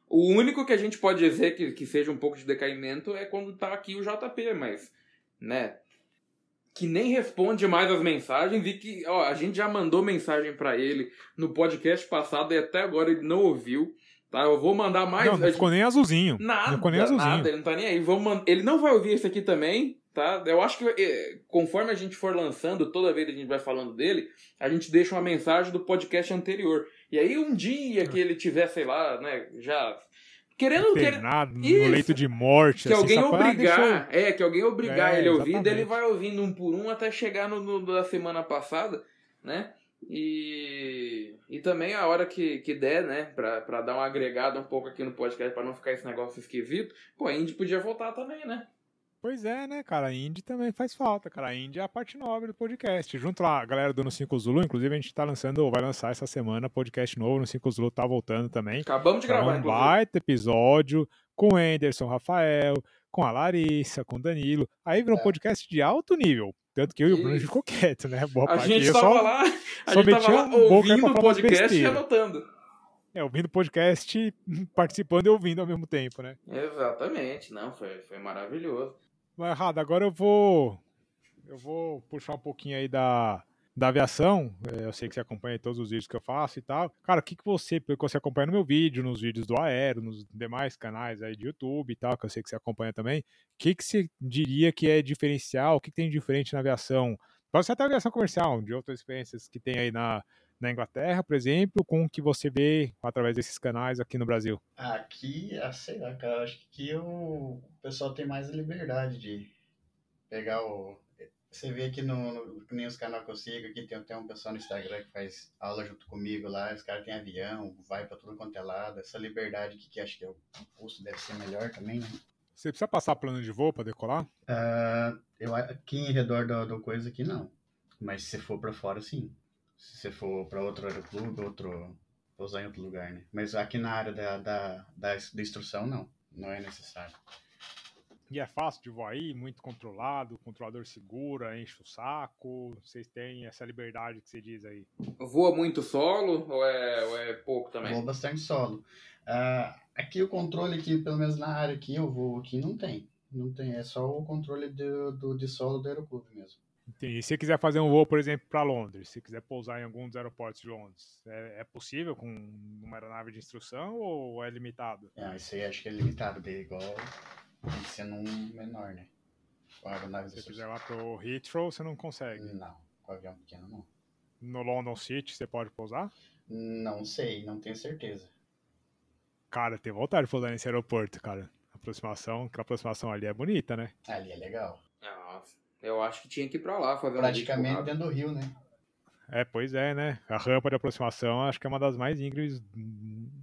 Speaker 3: O único que a gente pode dizer que, que seja um pouco de decaimento é quando tá aqui o JP, mas, né? Que nem responde mais as mensagens e que, ó, a gente já mandou mensagem pra ele no podcast passado e até agora ele não ouviu, tá? Eu vou mandar mais.
Speaker 1: não, não ficou nem azulzinho.
Speaker 3: Nada,
Speaker 1: não ficou nem azulzinho.
Speaker 3: nada, ele não tá nem aí. Vamos man- Ele não vai ouvir esse aqui também, tá? Eu acho que eh, conforme a gente for lançando, toda vez que a gente vai falando dele, a gente deixa uma mensagem do podcast anterior. E aí um dia que ele tiver, sei lá, né, já querendo,
Speaker 1: Internado, no
Speaker 3: Isso.
Speaker 1: leito de morte.
Speaker 3: que
Speaker 1: assim,
Speaker 3: alguém
Speaker 1: só "Ah, deixa eu-"
Speaker 3: obrigar, é, que alguém obrigar
Speaker 1: É,
Speaker 3: ele a ouvir, daí ele vai ouvindo um por um até chegar no, no da semana passada, né? E, e também a hora que, que der, né, pra, pra dar uma agregada um pouco aqui no podcast, pra não ficar esse negócio esquisito, pô, a Indy podia voltar também, né?
Speaker 1: Pois é, né, cara? A Indy também faz falta, cara. A Indy é a parte nobre do podcast. Junto lá, a galera do No 5 Zulu, inclusive a gente tá lançando, ou vai lançar essa semana podcast novo. No 5 Zulu tá voltando também.
Speaker 3: Acabamos de
Speaker 1: Então,
Speaker 3: gravar,
Speaker 1: um
Speaker 3: inclusive.
Speaker 1: baita episódio com o Anderson Rafael, com a Larissa, com o Danilo. Aí virou um
Speaker 2: É.
Speaker 1: podcast de alto nível. Tanto que eu e o Bruno ficou quieto, né? Boa
Speaker 3: A
Speaker 1: parte.
Speaker 3: gente
Speaker 1: eu
Speaker 3: tava
Speaker 1: só,
Speaker 3: lá, a gente tava lá ouvindo o podcast e anotando.
Speaker 1: é, ouvindo o podcast, participando e ouvindo ao mesmo tempo, né?
Speaker 3: Exatamente, não, foi, foi maravilhoso.
Speaker 1: Mas, Rada, agora eu vou. Eu vou puxar um pouquinho aí da, da aviação. É, Eu sei que você acompanha todos os vídeos que eu faço e tal. Cara, o que, que você, pelo que você acompanha no meu vídeo, nos vídeos do Aero, nos demais canais aí de YouTube e tal, que eu sei que você acompanha também, o que, que você diria que é diferencial? O que, que tem diferente na aviação? Pode ser até aviação comercial, de outras experiências que tem aí na, na Inglaterra, por exemplo, com o que você vê através desses canais aqui no Brasil.
Speaker 2: Aqui, ah, sei lá, cara, acho que aqui o pessoal tem mais a liberdade de pegar o. Você vê aqui no, no que nem os canais que eu sigo, aqui tem até um pessoal no Instagram que faz aula junto comigo lá, os caras têm avião, vai pra tudo quanto é lado, essa liberdade que, que acho que é o custo deve ser melhor também, né?
Speaker 1: Você precisa passar plano de voo para decolar?
Speaker 2: Ah, eu, aqui em redor do, do coisa aqui não, mas se for pra fora sim. Se você for pra outro aeroclube, outro. pousar em outro lugar, né? Mas aqui na área da, da, da, da instrução não, não é necessário.
Speaker 1: E é fácil de voar aí, muito controlado, o controlador segura, enche o saco. Vocês têm essa liberdade que você diz aí.
Speaker 3: Voa muito solo ou é, ou é pouco também?
Speaker 2: Vou bastante solo. Ah, aqui o controle aqui, pelo menos na área que eu vou aqui, não tem. Não tem, é só o controle do, do, de solo do aeroclube mesmo.
Speaker 1: Entendi. E se você quiser fazer um voo, por exemplo, para Londres, se quiser pousar em algum dos aeroportos de Londres, é, é possível com uma aeronave de instrução ou é limitado?
Speaker 2: Ah, isso aí acho que é limitado, daí igual tem que ser num menor, né? Com a aeronave
Speaker 1: Se você quiser lá pro Heathrow, você não consegue.
Speaker 2: Não, com avião pequeno não.
Speaker 1: No London City, você pode pousar?
Speaker 2: Não sei, não tenho certeza.
Speaker 1: Cara, tem vontade de pousar nesse aeroporto, cara. A aproximação, aquela aproximação ali é bonita, né?
Speaker 2: Ali é legal.
Speaker 3: Eu acho que tinha que ir pra lá fazer um
Speaker 2: Praticamente
Speaker 3: vídeo
Speaker 2: dentro do rio, né?
Speaker 1: É, pois é, né? A rampa de aproximação acho que é uma das mais íngremes.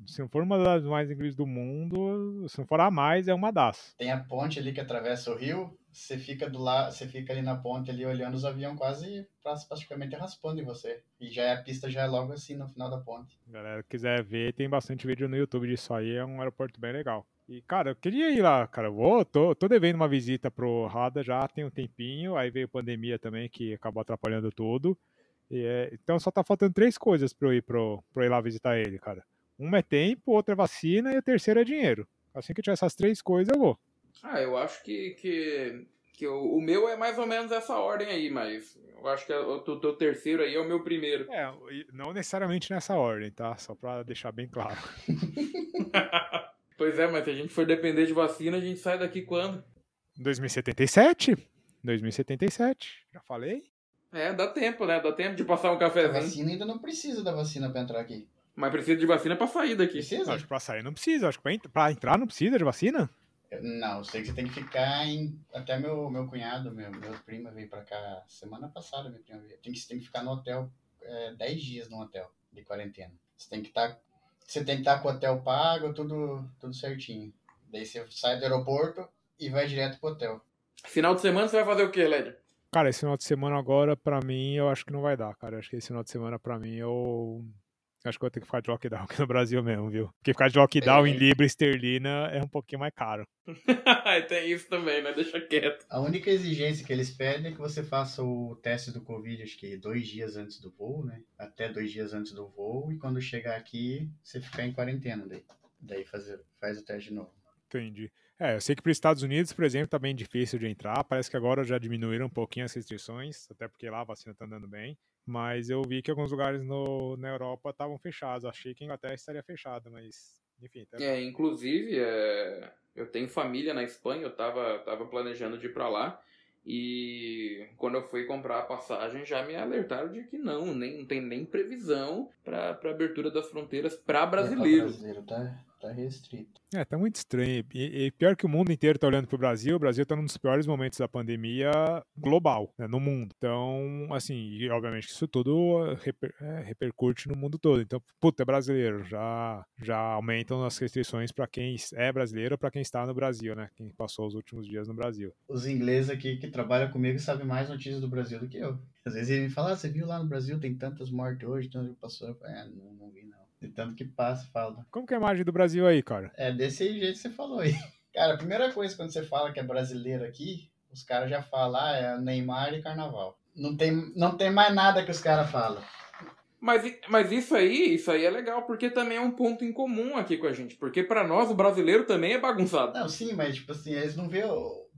Speaker 1: Se não for uma das mais íngremes do mundo, se não for a mais, é uma das.
Speaker 2: Tem a ponte ali que atravessa o rio, você fica do lado, você fica ali na ponte ali olhando os aviões quase pra- praticamente raspando em você. E já é a pista já é logo assim no final da ponte.
Speaker 1: Galera, quiser ver, tem bastante vídeo no YouTube disso aí, é um aeroporto bem legal. E, cara, eu queria ir lá, cara. Eu Vou, tô, tô devendo uma visita pro Rada já tem um tempinho, aí veio pandemia também, que acabou atrapalhando tudo. E é- então só tá faltando três coisas pra eu ir, pro, pra eu ir lá visitar ele, cara. Uma é tempo, outra é vacina e a terceira é dinheiro. Assim que eu tiver essas três coisas, eu vou.
Speaker 3: Ah, eu acho que, que, que o, o meu é mais ou menos essa ordem aí, mas eu acho que o teu terceiro aí é o meu primeiro.
Speaker 1: É, não necessariamente nessa ordem, tá? Só pra deixar bem claro.
Speaker 3: pois é, mas se a gente for depender de vacina, a gente sai daqui quando?
Speaker 1: 2077? 2077, já falei?
Speaker 3: É, dá tempo, né? Dá tempo de passar um
Speaker 2: A
Speaker 3: cafezinho.
Speaker 2: vacina ainda não precisa da vacina pra entrar aqui.
Speaker 3: Mas precisa de vacina pra sair daqui.
Speaker 2: Precisa?
Speaker 1: Acho que pra sair não precisa, acho que pra, pra entrar não precisa de vacina.
Speaker 2: Não, eu sei que você tem que ficar em. Até meu, meu cunhado, meu, meu primo veio pra cá semana passada, minha prima veio. Tem que, você tem que ficar no hotel é, 10 dias no hotel de quarentena. Você tem que estar. Você tem que estar com o hotel pago, tudo, tudo certinho. Daí você sai do aeroporto e vai direto pro hotel.
Speaker 3: Final de semana você vai fazer o quê, Led?
Speaker 1: Cara, esse final de semana agora, pra mim, eu acho que não vai dar, cara. Acho que esse final de semana, pra mim, eu. Acho que eu vou ter que ficar de lockdown aqui no Brasil mesmo, viu? Porque ficar de lockdown
Speaker 3: É.
Speaker 1: em Libra esterlina é um pouquinho mais caro.
Speaker 3: Tem isso também, né? Deixa quieto.
Speaker 2: A única exigência que eles pedem é que você faça o teste do Covid, acho que dois dias antes do voo, né? Até dois dias antes do voo, e quando chegar aqui, você ficar em quarentena daí. Daí fazer, faz o teste de novo.
Speaker 1: Entendi. É, eu sei que para os Estados Unidos, por exemplo, tá bem difícil de entrar. Parece que agora já diminuíram um pouquinho as restrições, até porque lá a vacina tá andando bem. Mas eu vi que alguns lugares no, na Europa estavam fechados. Achei que a Inglaterra estaria fechada, mas enfim. Tá...
Speaker 3: É, inclusive, é, eu tenho família na Espanha, eu tava, tava planejando de ir pra lá. E quando eu fui comprar a passagem, já me alertaram de que não, nem, não tem nem previsão para abertura das fronteiras para brasileiro.
Speaker 2: brasileiro tá, tá restrito.
Speaker 1: É, tá muito estranho. E, e pior que o mundo inteiro tá olhando pro Brasil, o Brasil tá num dos piores momentos da pandemia global, né, no mundo. Então, assim, e obviamente que isso tudo eh, reper- é, repercute no mundo todo. Então, puta, é brasileiro, já, já aumentam as restrições pra quem é brasileiro ou pra quem está no Brasil, né? Quem passou os últimos dias no Brasil.
Speaker 2: Os ingleses aqui que trabalham comigo sabem mais notícias do Brasil do que eu. Às vezes eles me falam, ah, você viu lá no Brasil, tem tantas mortes hoje. Eu falo, é, não, não vi não. De tanto que passa, fala.
Speaker 1: Como que é a imagem do Brasil aí, cara?
Speaker 2: É desse jeito que você falou aí. Cara, a primeira coisa quando você fala que é brasileiro aqui, os caras já falam, ah, é Neymar e Carnaval. Não tem, não tem mais nada que os caras falam.
Speaker 3: Mas, mas isso aí, isso aí é legal, porque também é um ponto em comum aqui com a gente. Porque para nós, o brasileiro também é bagunçado.
Speaker 2: Não, sim, mas tipo assim, eles não vê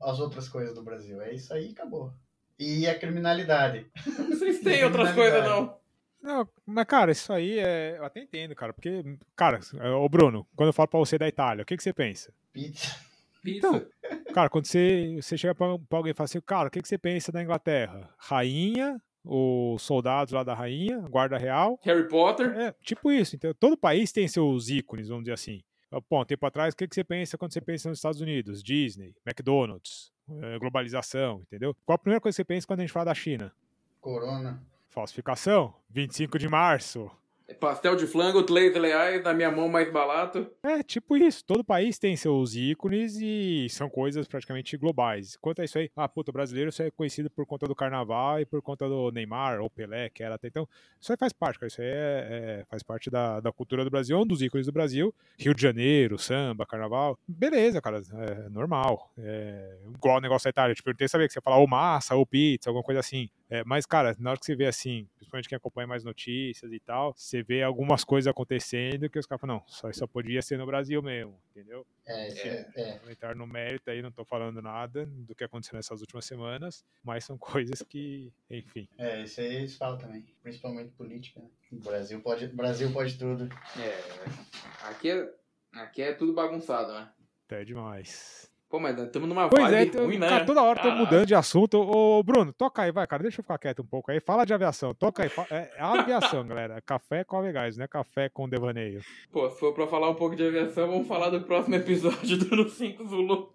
Speaker 2: as outras coisas do Brasil. É isso aí acabou. E a criminalidade.
Speaker 3: Vocês têm outras coisas, não.
Speaker 1: Não, mas cara, isso aí é. Eu até entendo, cara. Porque, cara, ô Bruno, quando eu falo pra você da Itália, o que, que você pensa?
Speaker 2: Pizza.
Speaker 3: Pizza.
Speaker 1: Então, cara, quando você, você chega pra, pra alguém e fala assim, cara, o que, que você pensa da Inglaterra? Rainha, os soldados lá da rainha, guarda real.
Speaker 3: Harry Potter.
Speaker 1: É, tipo isso. Então, todo país tem seus ícones, vamos dizer assim. Pô, um tempo atrás, o que, que você pensa quando você pensa nos Estados Unidos? Disney, McDonald's, é, globalização, entendeu? Qual a primeira coisa que você pensa quando a gente fala da China?
Speaker 2: Corona.
Speaker 1: Falsificação, 25 de março.
Speaker 3: Pastel de flango, três reais, da minha mão mais barato.
Speaker 1: É, tipo isso. Todo país tem seus ícones e são coisas praticamente globais. Quanto a isso aí, ah, puta, o brasileiro só é conhecido por conta do carnaval e por conta do Neymar ou Pelé, que era até então. Isso aí faz parte, cara. Isso aí é, é, faz parte da, da cultura do Brasil, um dos ícones do Brasil. Rio de Janeiro, samba, carnaval. Beleza, cara. É normal. É igual o negócio da Itália. Tipo, eu tenho que saber que você fala ou massa ou pizza, alguma coisa assim. É, mas, cara, na hora que você vê assim, principalmente quem acompanha mais notícias e tal, você vê algumas coisas acontecendo que os caras falam, não, só, só podia ser no Brasil mesmo, entendeu?
Speaker 2: É, é, é.
Speaker 1: Vou entrar no mérito aí, não tô falando nada do que aconteceu nessas últimas semanas, mas são coisas que, enfim.
Speaker 2: É, isso aí eles falam também, principalmente política. Né? O Brasil pode, Brasil pode tudo.
Speaker 3: É, aqui é, aqui é tudo bagunçado, né?
Speaker 1: Até demais.
Speaker 3: Pô, mas estamos numa
Speaker 1: pois
Speaker 3: vibe
Speaker 1: é,
Speaker 3: ruim, né?
Speaker 1: Cara, toda hora tô mudando de assunto. Ô, Bruno, toca aí, vai, cara. Deixa eu ficar quieto um pouco aí. Fala de aviação. Toca aí. É, é aviação, galera. Café com avegás, não é café com devaneio.
Speaker 3: Pô, se for pra falar um pouco de aviação, vamos falar do próximo episódio do No 5 Zulu.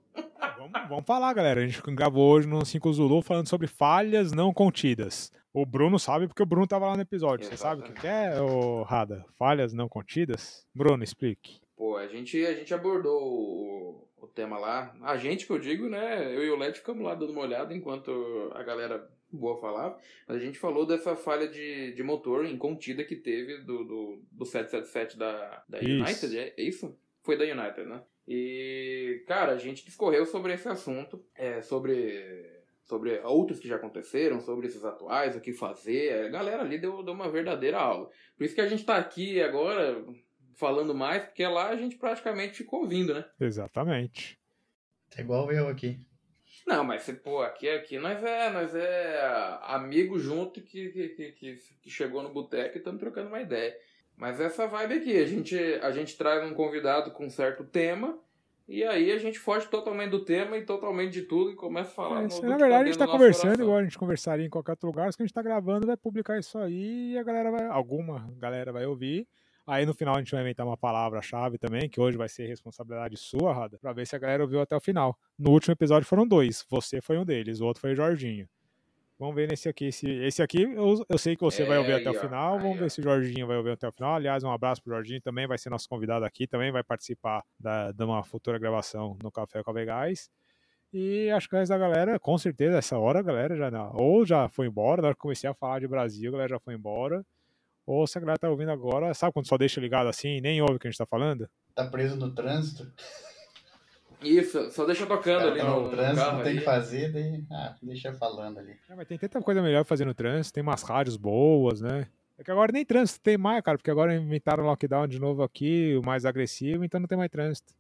Speaker 1: vamos, vamos falar, galera. A gente gravou hoje no 5 Zulu falando sobre falhas não contidas. O Bruno sabe porque o Bruno tava lá no episódio. Você sabe o que, que é, ô Rada? Falhas não contidas? Bruno, explique.
Speaker 3: Pô, a gente, a gente abordou o, o tema lá. A gente que eu digo, né? Eu e o Led ficamos lá dando uma olhada enquanto a galera boa falava. Mas a gente falou dessa falha de, de motor incontida que teve do, do, do 777 da, da United, é, é isso? Foi da United, né? E, cara, a gente discorreu sobre esse assunto, é, sobre sobre outros que já aconteceram, sobre esses atuais, o que fazer. A galera ali deu, deu uma verdadeira aula. Por isso que a gente está aqui agora falando mais, porque lá a gente praticamente ficou ouvindo, né?
Speaker 1: Exatamente.
Speaker 2: É igual eu aqui.
Speaker 3: Não, mas pô, aqui, aqui nós é, nós é amigo junto que, que, que, que chegou no boteco e estamos trocando uma ideia. Mas essa vibe aqui, a gente, a gente traz um convidado com um certo tema e aí a gente foge totalmente do tema e totalmente de tudo e começa a falar. É,
Speaker 1: no, na verdade, tá a gente está conversando coração. igual a gente conversaria em qualquer outro lugar, que a gente está gravando, vai publicar isso aí e a galera vai. Alguma galera vai ouvir Aí no final a gente vai inventar uma palavra-chave também, que hoje vai ser responsabilidade sua, Rada, pra ver se a galera ouviu até o final. No último episódio foram dois, você foi um deles, o outro foi o Jorginho. Vamos ver nesse aqui. Esse, esse aqui eu, eu sei que você é, vai ouvir até o final. Aí, Vamos ver se o Jorginho vai ouvir até o final. Aliás, um abraço pro Jorginho, também vai ser nosso convidado aqui, também vai participar da, de uma futura gravação no Café com a. E acho que o resto da galera, com certeza, essa hora a galera já ou já foi embora, na hora que comecei a falar de Brasil, a galera já foi embora. Ou se a galera tá ouvindo agora, sabe quando só deixa ligado assim e nem ouve o que a gente tá falando?
Speaker 2: Tá preso no trânsito.
Speaker 3: Isso, só deixa tocando ali
Speaker 2: tá
Speaker 3: no,
Speaker 2: no trânsito, não tem que fazer, daí, ah, deixa falando ali.
Speaker 1: É, mas tem tanta coisa melhor fazer no trânsito, tem umas rádios boas, né? É que agora nem trânsito tem mais, cara, porque agora inventaram o lockdown de novo aqui, o mais agressivo, então não tem mais trânsito.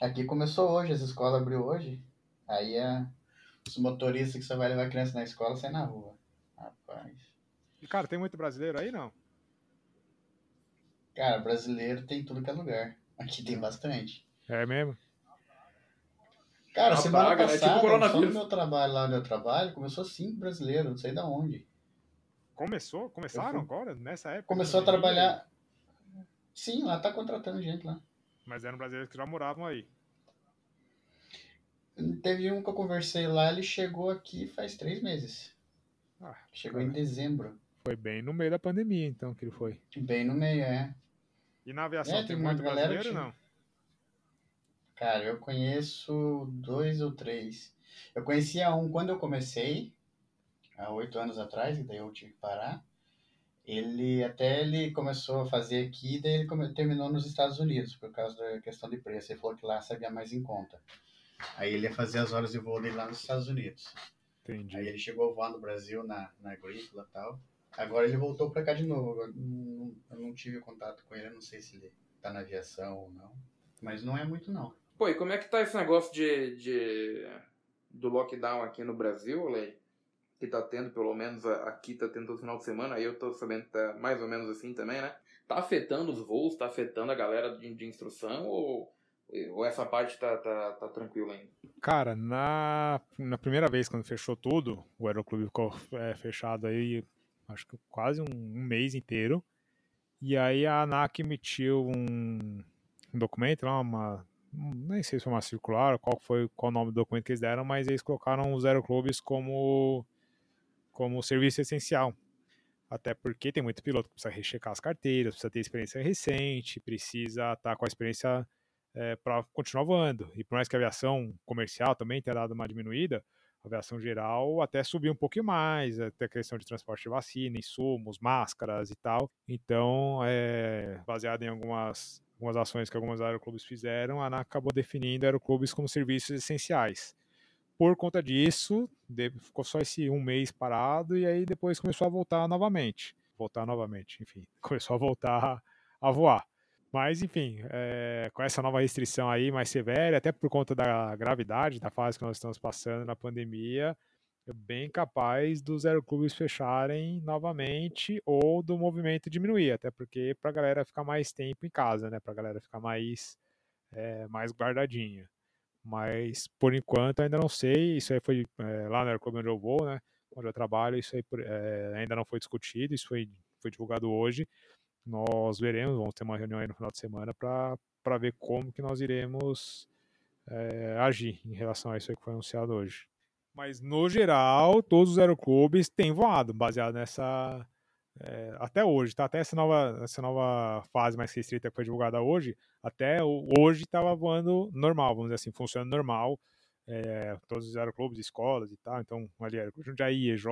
Speaker 2: Aqui começou hoje, as escolas abriu hoje. Aí é os motoristas que só vai levar criança na escola saem na rua. Rapaz.
Speaker 1: E, cara, tem muito brasileiro aí, não?
Speaker 2: Cara, brasileiro tem tudo que é lugar. Aqui tem bastante.
Speaker 1: É mesmo?
Speaker 2: Cara, a semana praga, passada, né? tipo só no meu trabalho lá onde eu trabalho, começou cinco brasileiros, não sei da onde.
Speaker 1: Começou? Começaram agora? Nessa época?
Speaker 2: Começou a trabalhar... Sim, lá tá contratando gente lá.
Speaker 1: Mas eram brasileiros que já moravam aí.
Speaker 2: Teve um que eu conversei lá, ele chegou aqui faz três meses.
Speaker 1: Ah,
Speaker 2: chegou cara. em dezembro.
Speaker 1: Foi bem no meio da pandemia, então, que ele foi.
Speaker 2: Bem no meio, é.
Speaker 1: E na aviação é, tem, tem muito brasileiro não?
Speaker 2: Cara, eu conheço dois ou três. Eu conhecia um quando eu comecei, há oito anos atrás, e daí eu tive que parar. Ele até ele começou a fazer aqui, daí ele terminou nos Estados Unidos, por causa da questão de preço. Ele falou que lá sabia mais em conta. Aí ele ia fazer as horas de voo dele lá nos Estados Unidos.
Speaker 1: Entendi.
Speaker 2: Aí ele chegou a voar no Brasil, na, na agrícola e tal. Agora ele voltou pra cá de novo. Agora, não- Eu não tive contato com ele, eu não sei se ele tá na aviação ou não. Mas não é muito, não.
Speaker 3: Pô, e como é que tá esse negócio de, de do lockdown aqui no Brasil, Lei? Que tá tendo, pelo menos a- aqui tá tendo todo final de semana, aí eu tô sabendo que tá mais ou menos assim também, né? Tá afetando os voos, tá afetando a galera de, de instrução ou, ou essa parte tá, tá, tá tranquila ainda?
Speaker 1: Cara, na, na primeira vez, quando fechou tudo, o Aeroclube ficou é, fechado aí, acho que quase um, um mês inteiro. E aí a ANAC emitiu um, um documento uma. um- Nem sei se foi uma circular, qual foi qual o nome do documento que eles deram, mas eles colocaram os aeroclubes como, como serviço essencial. Até porque tem muito piloto que precisa rechecar as carteiras, precisa ter experiência recente, precisa estar com a experiência para continuar voando. E por mais que a aviação comercial também tenha dado uma diminuída, aviação geral até subiu um pouquinho mais, até questão de transporte de vacina, insumos, máscaras e tal. Então, é, baseado em algumas, algumas ações que alguns aeroclubes fizeram, a ANAC acabou definindo aeroclubes como serviços essenciais. Por conta disso, ficou só esse um mês parado e aí depois começou a voltar novamente. Voltar novamente, enfim, começou a voltar a voar. Mas, enfim, é, com essa nova restrição aí mais severa, até por conta da gravidade da fase que nós estamos passando na pandemia, é bem capaz dos aeroclubes fecharem novamente ou do movimento diminuir, até porque para a galera ficar mais tempo em casa, né? Para a galera ficar mais, é, mais guardadinha. Mas, por enquanto, ainda não sei. Isso aí foi é, lá no aeroclube onde eu vou, né? Onde eu trabalho, isso aí ainda não foi discutido, isso foi, foi divulgado hoje nós veremos, vamos ter uma reunião aí no final de semana para ver como que nós iremos é, agir em relação a isso que foi anunciado hoje. Mas no geral, todos os aeroclubes têm voado, baseado nessa. é, até hoje, tá? Até essa nova, essa nova fase mais restrita que foi divulgada hoje, até hoje estava voando normal, vamos dizer assim, funcionando normal. É, todos os aeroclubes, escolas e tal. Então, ali, Aeroclube de Jundiaí, EJ,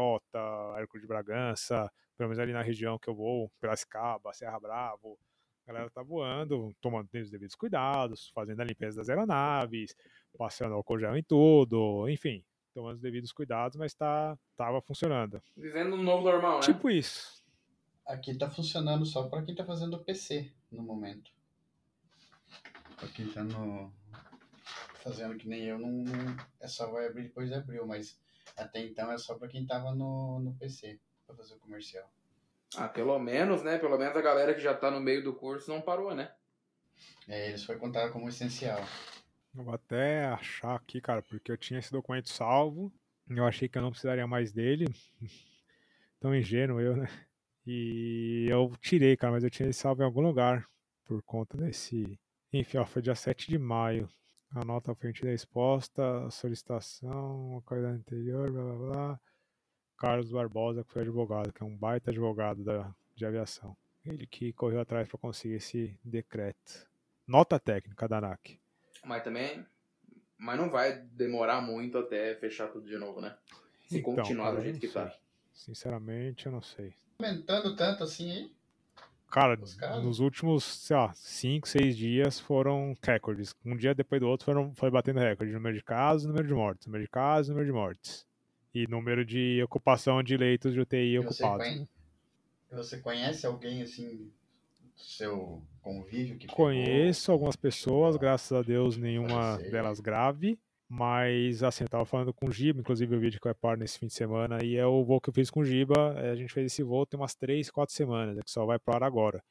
Speaker 1: Aeroclube de Bragança, pelo menos ali na região que eu vou, Piracicaba, Serra Bravo, a galera tá voando, tomando os devidos cuidados, fazendo a limpeza das aeronaves, passando álcool gel em tudo, enfim, tomando os devidos cuidados, mas tá, tava funcionando.
Speaker 3: Vivendo no novo normal, né?
Speaker 1: Tipo isso.
Speaker 2: Aqui tá funcionando só pra quem tá fazendo PC no momento. Pra quem tá no. Fazendo que nem eu, não, não- é só vai abrir depois de abril, mas até então é só pra quem tava no, no PC, pra fazer o comercial.
Speaker 3: Ah, pelo menos, né? Pelo menos a galera que já tá no meio do curso não parou, né?
Speaker 2: Aí eles foi contar como essencial.
Speaker 1: Eu vou até achar aqui, cara, porque eu tinha esse documento salvo, eu achei que eu não precisaria mais dele, tão ingênuo eu, né? E eu tirei, cara, mas eu tinha ele salvo em algum lugar, por conta desse... Enfim, ó, foi dia 7 de maio. A nota à frente da exposta, a solicitação, a qualidade anterior, blá blá blá. Carlos Barbosa, que foi advogado, que é um baita advogado da, de aviação. Ele que correu atrás para conseguir esse decreto. Nota técnica da ANAC.
Speaker 3: Mas também. Mas não vai demorar muito até fechar tudo de novo, né? Se
Speaker 1: Então,
Speaker 3: continuar do jeito que
Speaker 1: sei.
Speaker 3: tá.
Speaker 1: Sinceramente, eu não sei.
Speaker 2: Aumentando tanto assim aí.
Speaker 1: Cara, nos últimos, sei lá, 5, 6 dias foram recordes. Um dia depois do outro foram, foi batendo recorde. Número de casos, número de mortes. Número de casos, número de mortes. E número de ocupação de leitos de UTI
Speaker 2: E você,
Speaker 1: ocupados.
Speaker 2: conhe- você conhece alguém assim, do seu convívio que pegou?
Speaker 1: Conheço algumas pessoas, graças a Deus nenhuma delas grave. Mas, assim, eu tava falando com o Giba, inclusive o vídeo que eu par nesse fim de semana, e é o voo que eu fiz com o Giba. é, A gente fez esse voo tem umas 3, 4 semanas, é que só vai pro ar agora.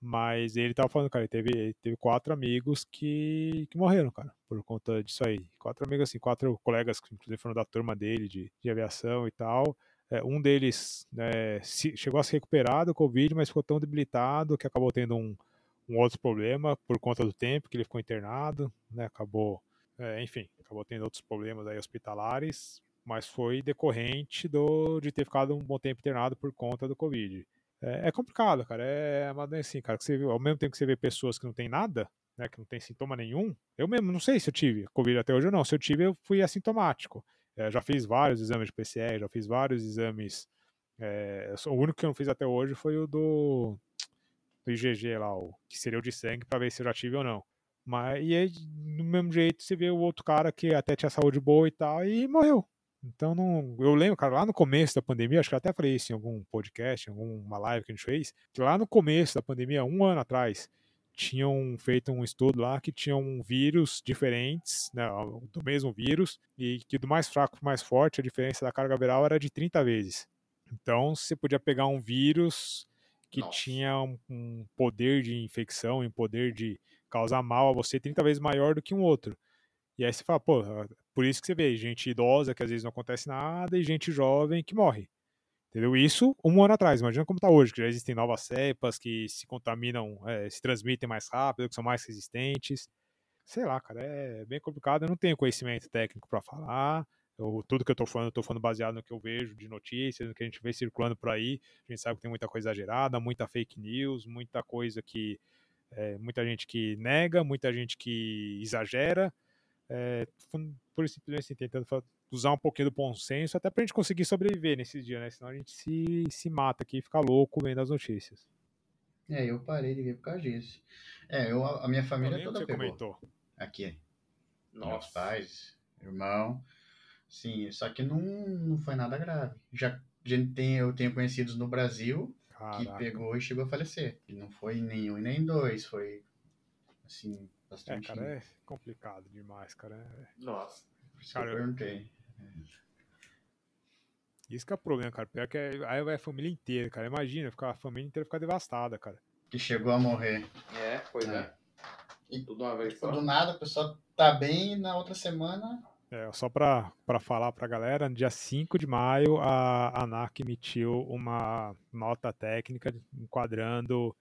Speaker 1: Mas ele tava falando, cara, ele teve, ele teve quatro amigos que, que morreram, cara, por conta disso aí. Quatro amigos, assim, quatro colegas que inclusive foram da turma dele de, de aviação e tal. É, um deles né, se- chegou a se recuperar do Covid, mas ficou tão debilitado que acabou tendo um, um outro problema por conta do tempo que ele ficou internado, né? Acabou, é, enfim, acabou tendo outros problemas aí hospitalares, mas foi decorrente do, de ter ficado um bom tempo internado por conta do Covid. É, é complicado, cara. É uma doença assim, cara. Que você, ao mesmo tempo que você vê pessoas que não tem nada, né, que não tem sintoma nenhum, eu mesmo não sei se eu tive Covid até hoje ou não. Se eu tive, eu fui assintomático. É, já fiz vários exames de PCR, já fiz vários exames. é, o único que eu não fiz até hoje foi o do, do IgG lá, o, que seria o de sangue, para ver se eu já tive ou não. Mas, e aí, do mesmo jeito, você vê o outro cara que até tinha saúde boa e tal, e morreu. Então, não, eu lembro, cara, lá no começo da pandemia, acho que eu até falei isso em algum podcast, em alguma live que a gente fez, que lá no começo da pandemia, um ano atrás, tinham feito um estudo lá que tinham vírus diferentes, né, do mesmo vírus, e que do mais fraco para o mais forte, a diferença da carga viral era de 30 vezes. Então, você podia pegar um vírus que Nossa. tinha um, um, poder de infecção, um poder de causar mal a você 30 vezes maior do que um outro. E aí você fala, pô, por isso que você vê gente idosa que às vezes não acontece nada e gente jovem que morre. Entendeu? Isso um ano atrás. Imagina como está hoje, que já existem novas cepas que se contaminam, é, se transmitem mais rápido, que são mais resistentes. Sei lá, cara, é bem complicado. Eu não tenho conhecimento técnico para falar. Eu, tudo que eu estou falando, eu tô falando baseado no que eu vejo de notícias, no que a gente vê circulando por aí. A gente sabe que tem muita coisa exagerada, muita fake news, muita coisa que. É, muita gente que nega, muita gente que exagera. É, por simplesmente assim, tentando usar um pouquinho do bom senso, até pra gente conseguir sobreviver nesses dias, né? Senão a gente se, se mata aqui e fica louco vendo as notícias.
Speaker 2: É, eu parei de ver por causa disso. É, eu, a minha família toda
Speaker 1: você
Speaker 2: pegou.
Speaker 1: comentou.
Speaker 2: Aqui. Nossa. Meus pais, irmão. Sim, só que não, não foi nada grave. Já gente tem, eu tenho conhecidos no Brasil Caraca. que pegou e chegou a falecer. E não foi nenhum e nem dois, foi assim, bastante.
Speaker 1: É, cara, é complicado demais, cara. É...
Speaker 3: Nossa.
Speaker 2: Cara, eu perguntei.
Speaker 1: Isso que é o problema, cara. Pior que é, aí vai a família inteira, cara. Imagina, ficar, a família inteira ficar devastada, cara.
Speaker 2: Que chegou a morrer.
Speaker 3: É, pois é. é. E tudo uma vez
Speaker 2: só. Do nada, a pessoa tá bem e na outra semana.
Speaker 1: É, só para falar para a galera, no dia 5 de maio, a ANAC emitiu uma nota técnica enquadrando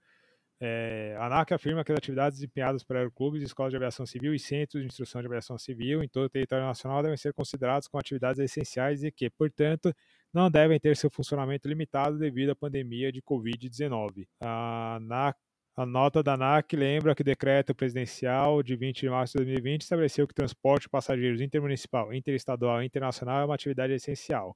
Speaker 1: é, a ANAC afirma que as atividades desempenhadas por aeroclubes, escolas de aviação civil e centros de instrução de aviação civil em todo o território nacional devem ser considerados como atividades essenciais e que, portanto, não devem ter seu funcionamento limitado devido à pandemia de Covid-19. A, a nota da ANAC lembra que o decreto presidencial de 20 de março de 2020 estabeleceu que transporte de passageiros intermunicipal, interestadual e internacional é uma atividade essencial.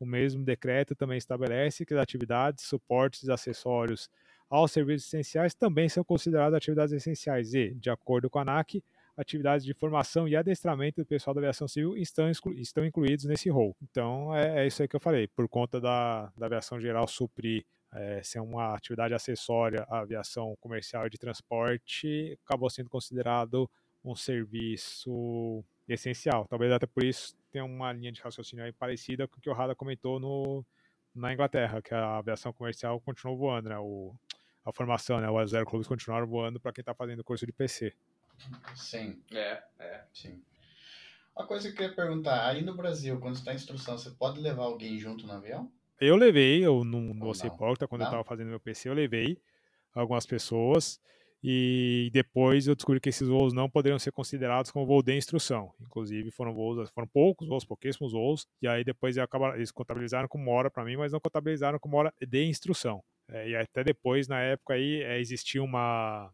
Speaker 1: O mesmo decreto também estabelece que as atividades, suportes e acessórios aos serviços essenciais também são consideradas atividades essenciais e, de acordo com a ANAC, atividades de formação e adestramento do pessoal da aviação civil estão, exclu estão incluídos nesse rol. Então, é, é, isso aí que eu falei. Por conta da, da aviação geral suprir é, ser uma atividade acessória à aviação comercial e de transporte, acabou sendo considerado um serviço essencial. Talvez até por isso tenha uma linha de raciocínio aí parecida com o que o Rada comentou no, na Inglaterra, que a aviação comercial continuou voando, né? O, a formação, né? Os aeroclubes continuaram voando para quem está fazendo curso de PC.
Speaker 2: Sim.
Speaker 3: É, é.
Speaker 2: Sim. Uma coisa que eu queria perguntar, aí no Brasil, quando está em instrução, você pode levar alguém junto no avião?
Speaker 1: Eu levei, eu não, não vou ser hipócrita, quando não? eu estava fazendo meu PC, eu levei algumas pessoas. E depois eu descobri que esses voos não poderiam ser considerados como voo de instrução. Inclusive foram voos, foram poucos voos, pouquíssimos voos. E aí depois eles contabilizaram como hora para mim, mas não contabilizaram como hora de instrução. É, e até depois, na época aí, é, existia uma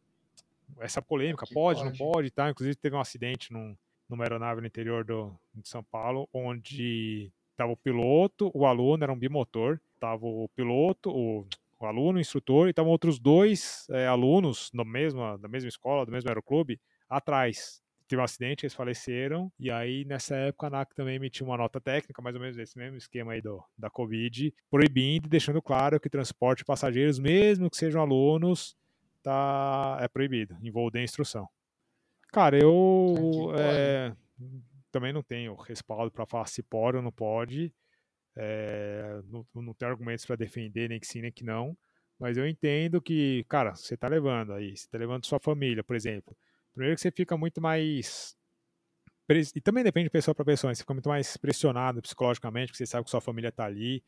Speaker 1: essa polêmica, pode, pode, não pode, tá? Inclusive teve um acidente num, numa aeronave no interior do, de São Paulo, onde estava o piloto, o aluno, era um bimotor, estava o piloto, o o aluno, o instrutor, e estavam outros dois é, alunos no mesmo, da mesma escola, do mesmo aeroclube, atrás. Teve um acidente, eles faleceram, e aí nessa época a ANAC também emitiu uma nota técnica, mais ou menos esse mesmo esquema aí do, da Covid, proibindo e deixando claro que transporte de passageiros, mesmo que sejam alunos, tá, é proibido, em voo de instrução. Cara, eu é, também não tenho respaldo para falar se pode ou não pode. É, não, não tenho argumentos para defender, nem que sim, nem que não. Mas eu entendo que, cara, você está levando aí, você está levando sua família, por exemplo. Primeiro que você fica muito mais. E também depende de pessoa para pessoa, você fica muito mais pressionado psicologicamente, porque você sabe que sua família está ali.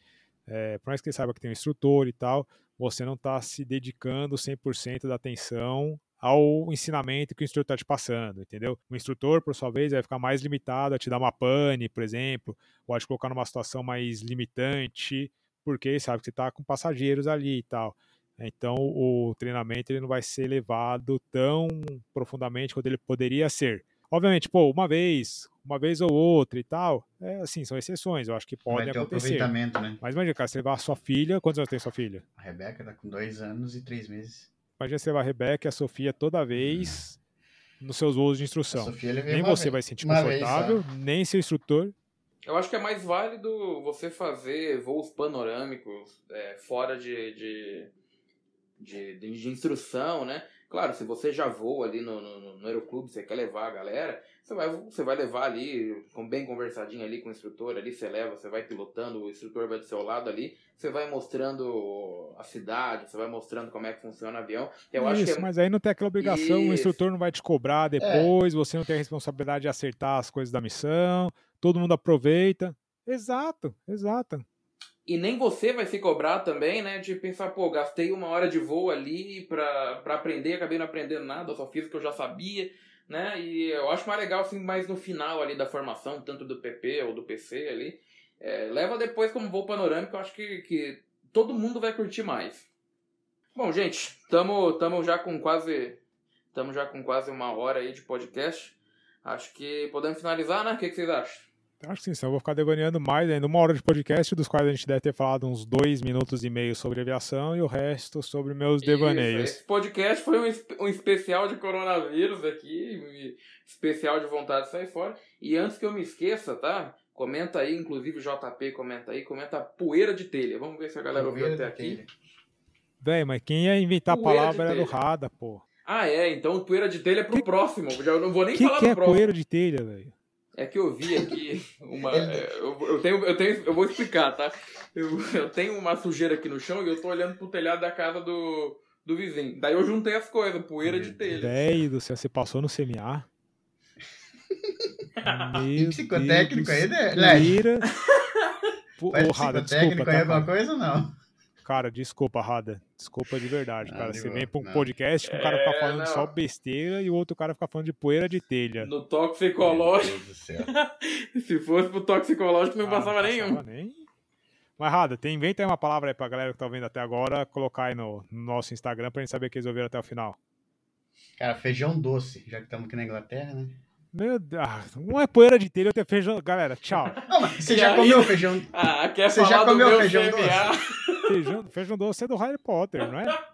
Speaker 1: É, por mais que você saiba que tem um instrutor e tal, você não está se dedicando 100% da atenção ao ensinamento que o instrutor está te passando, entendeu? O instrutor, por sua vez, vai ficar mais limitado a te dar uma pane, por exemplo, ou a te colocar numa situação mais limitante, porque sabe que você está com passageiros ali e tal. Então, o treinamento ele não vai ser levado tão profundamente quanto ele poderia ser. Obviamente, pô, uma vez, uma vez ou outra e tal, é assim, são exceções, eu acho que pode vai ter acontecer.
Speaker 2: aproveitamento, né?
Speaker 1: Mas imagina, cara, você levar a sua filha, quantos anos tem sua filha?
Speaker 2: A Rebeca tá com dois anos e três meses.
Speaker 1: Imagina você levar a Rebeca e a Sofia toda vez nos seus voos de instrução. Nem você vai se sentir confortável, vez, nem seu instrutor.
Speaker 3: Eu acho que é mais válido você fazer voos panorâmicos é, fora de, de, de, de, instrução, né? Claro, se você já voa ali no, no, no aeroclube, você quer levar a galera, você vai, você vai levar ali, bem conversadinho ali com o instrutor, ali você leva, você vai pilotando, o instrutor vai do seu lado ali, você vai mostrando a cidade, você vai mostrando como é que funciona o avião. Eu
Speaker 1: Isso,
Speaker 3: acho que é...
Speaker 1: mas aí não tem aquela obrigação, Isso. o instrutor não vai te cobrar depois, é. você não tem a responsabilidade de acertar as coisas da missão, todo mundo aproveita. Exato, exato.
Speaker 3: E nem você vai se cobrar também, né? De pensar, pô, gastei uma hora de voo ali pra, pra aprender, acabei não aprendendo nada, só fiz o que eu já sabia, né? E eu acho mais legal, assim, mais no final ali da formação, tanto do PP ou do PC ali. É, leva depois como voo panorâmico, eu acho que, que todo mundo vai curtir mais. Bom, gente, tamo, tamo já com quase. Estamos já com quase uma hora aí de podcast. Acho que podemos finalizar, né? O que, que vocês acham?
Speaker 1: Acho que sim, senão eu vou ficar devaneando mais ainda. Uma hora de podcast, dos quais a gente deve ter falado uns dois minutos e meio sobre aviação e o resto sobre meus Isso, devaneios.
Speaker 3: Esse podcast foi um, um especial de coronavírus aqui, especial de vontade de sair fora. E antes que eu me esqueça, tá? Comenta aí, inclusive o JP comenta aí, comenta poeira de telha. Vamos ver se a galera ouviu até aqui.
Speaker 1: Véi, mas quem ia inventar poeira a palavra era do Rada, pô.
Speaker 3: Ah, é, então poeira de telha é pro que... próximo. Já não vou nem
Speaker 1: que
Speaker 3: falar
Speaker 1: que
Speaker 3: do
Speaker 1: é
Speaker 3: próximo.
Speaker 1: poeira de telha, velho?
Speaker 3: É que eu vi aqui uma. É, eu, eu, tenho, eu tenho. Eu vou explicar, tá? Eu, eu tenho uma sujeira aqui no chão e eu tô olhando pro telhado da casa do, do vizinho. Daí eu juntei as coisas, poeira de telha.
Speaker 1: Velho do céu, você passou no CMA?
Speaker 2: Meu psicotécnico aí, né? Led.
Speaker 1: Porra,
Speaker 2: psicotécnico aí tá, alguma coisa ou não?
Speaker 1: Cara, desculpa, Rada. Desculpa de verdade, cara. Você vem pra um não. podcast que o cara fica é, falando não. só besteira e o outro cara fica falando de poeira de telha.
Speaker 3: No toxicológico. Se fosse pro toxicológico, não ah, passava, não passava nenhum.
Speaker 1: Nem. Mas, Rada, tem, inventa aí uma palavra aí pra galera que tá vendo até agora, colocar aí no, no nosso Instagram pra gente saber que eles ouviram até o final.
Speaker 2: Cara, feijão doce, já que estamos aqui na Inglaterra, né?
Speaker 1: Meu Deus, ah, não é poeira de telha, eu tenho feijão. Galera, tchau.
Speaker 2: Não, você já comeu feijão?
Speaker 3: Ah, quer você já comeu feijão
Speaker 1: doce? Feijão, feijão doce é do Harry Potter, não é?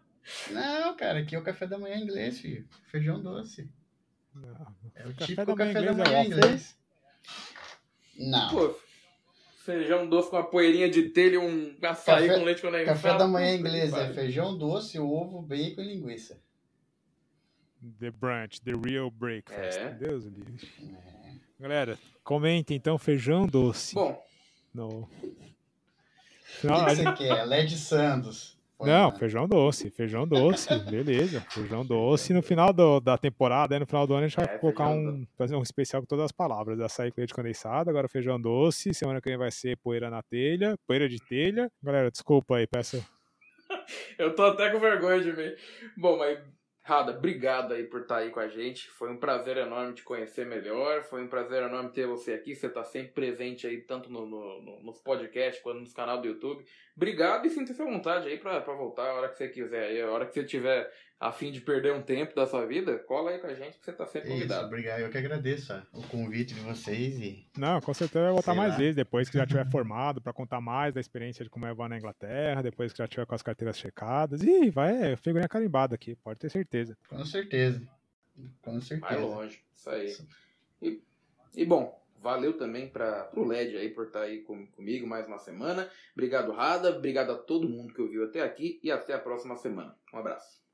Speaker 2: Não, cara, aqui é o café da manhã inglês, filho. Feijão doce. Não, é o típico café da manhã, café da manhã é inglês. Não. Pô,
Speaker 3: feijão doce com uma poeirinha de telha e um açaí café, com leite condensado.
Speaker 2: Café da manhã inglês é feijão doce, ovo, bacon e linguiça.
Speaker 1: The Brunch, The Real Breakfast. É. Deus livre. É. Galera, comente então feijão doce.
Speaker 3: Bom.
Speaker 2: No... Final, o que, você quer? Led Santos.
Speaker 1: Não, feijão doce, feijão doce, beleza. Feijão doce. No final do, da temporada, no final do ano, a gente vai é, colocar um, fazer um especial com todas as palavras. Açaí com leite condensado, agora feijão doce. Semana que vem vai ser poeira na telha, poeira de telha. Galera, desculpa aí, peço.
Speaker 3: Eu tô até com vergonha de mim. Bom, mas Rada, obrigado aí por estar tá aí com a gente. Foi um prazer enorme te conhecer melhor. Foi um prazer enorme ter você aqui. Você está sempre presente aí, tanto no, no, no, nos podcasts quanto nos canal do YouTube. Obrigado e sinta-se à vontade aí para voltar a hora que você quiser. Aí, a hora que você tiver a fim de perder um tempo da sua vida, cola aí com a gente que você está sempre convidado. Isso,
Speaker 2: obrigado. Eu que agradeço o convite de vocês. E...
Speaker 1: Não, com certeza vai voltar Sei mais lá. vezes, depois que já tiver formado, para contar mais da experiência de como é voar na Inglaterra, depois que já tiver com as carteiras checadas. E vai, é, figurinha carimbada aqui, pode ter certeza.
Speaker 2: Com certeza. Com certeza.
Speaker 3: Vai longe, isso aí. E, e bom, valeu também para o LED aí por estar tá aí com, comigo mais uma semana. Obrigado, Rada. Obrigado a todo mundo que ouviu até aqui e até a próxima semana. Um abraço.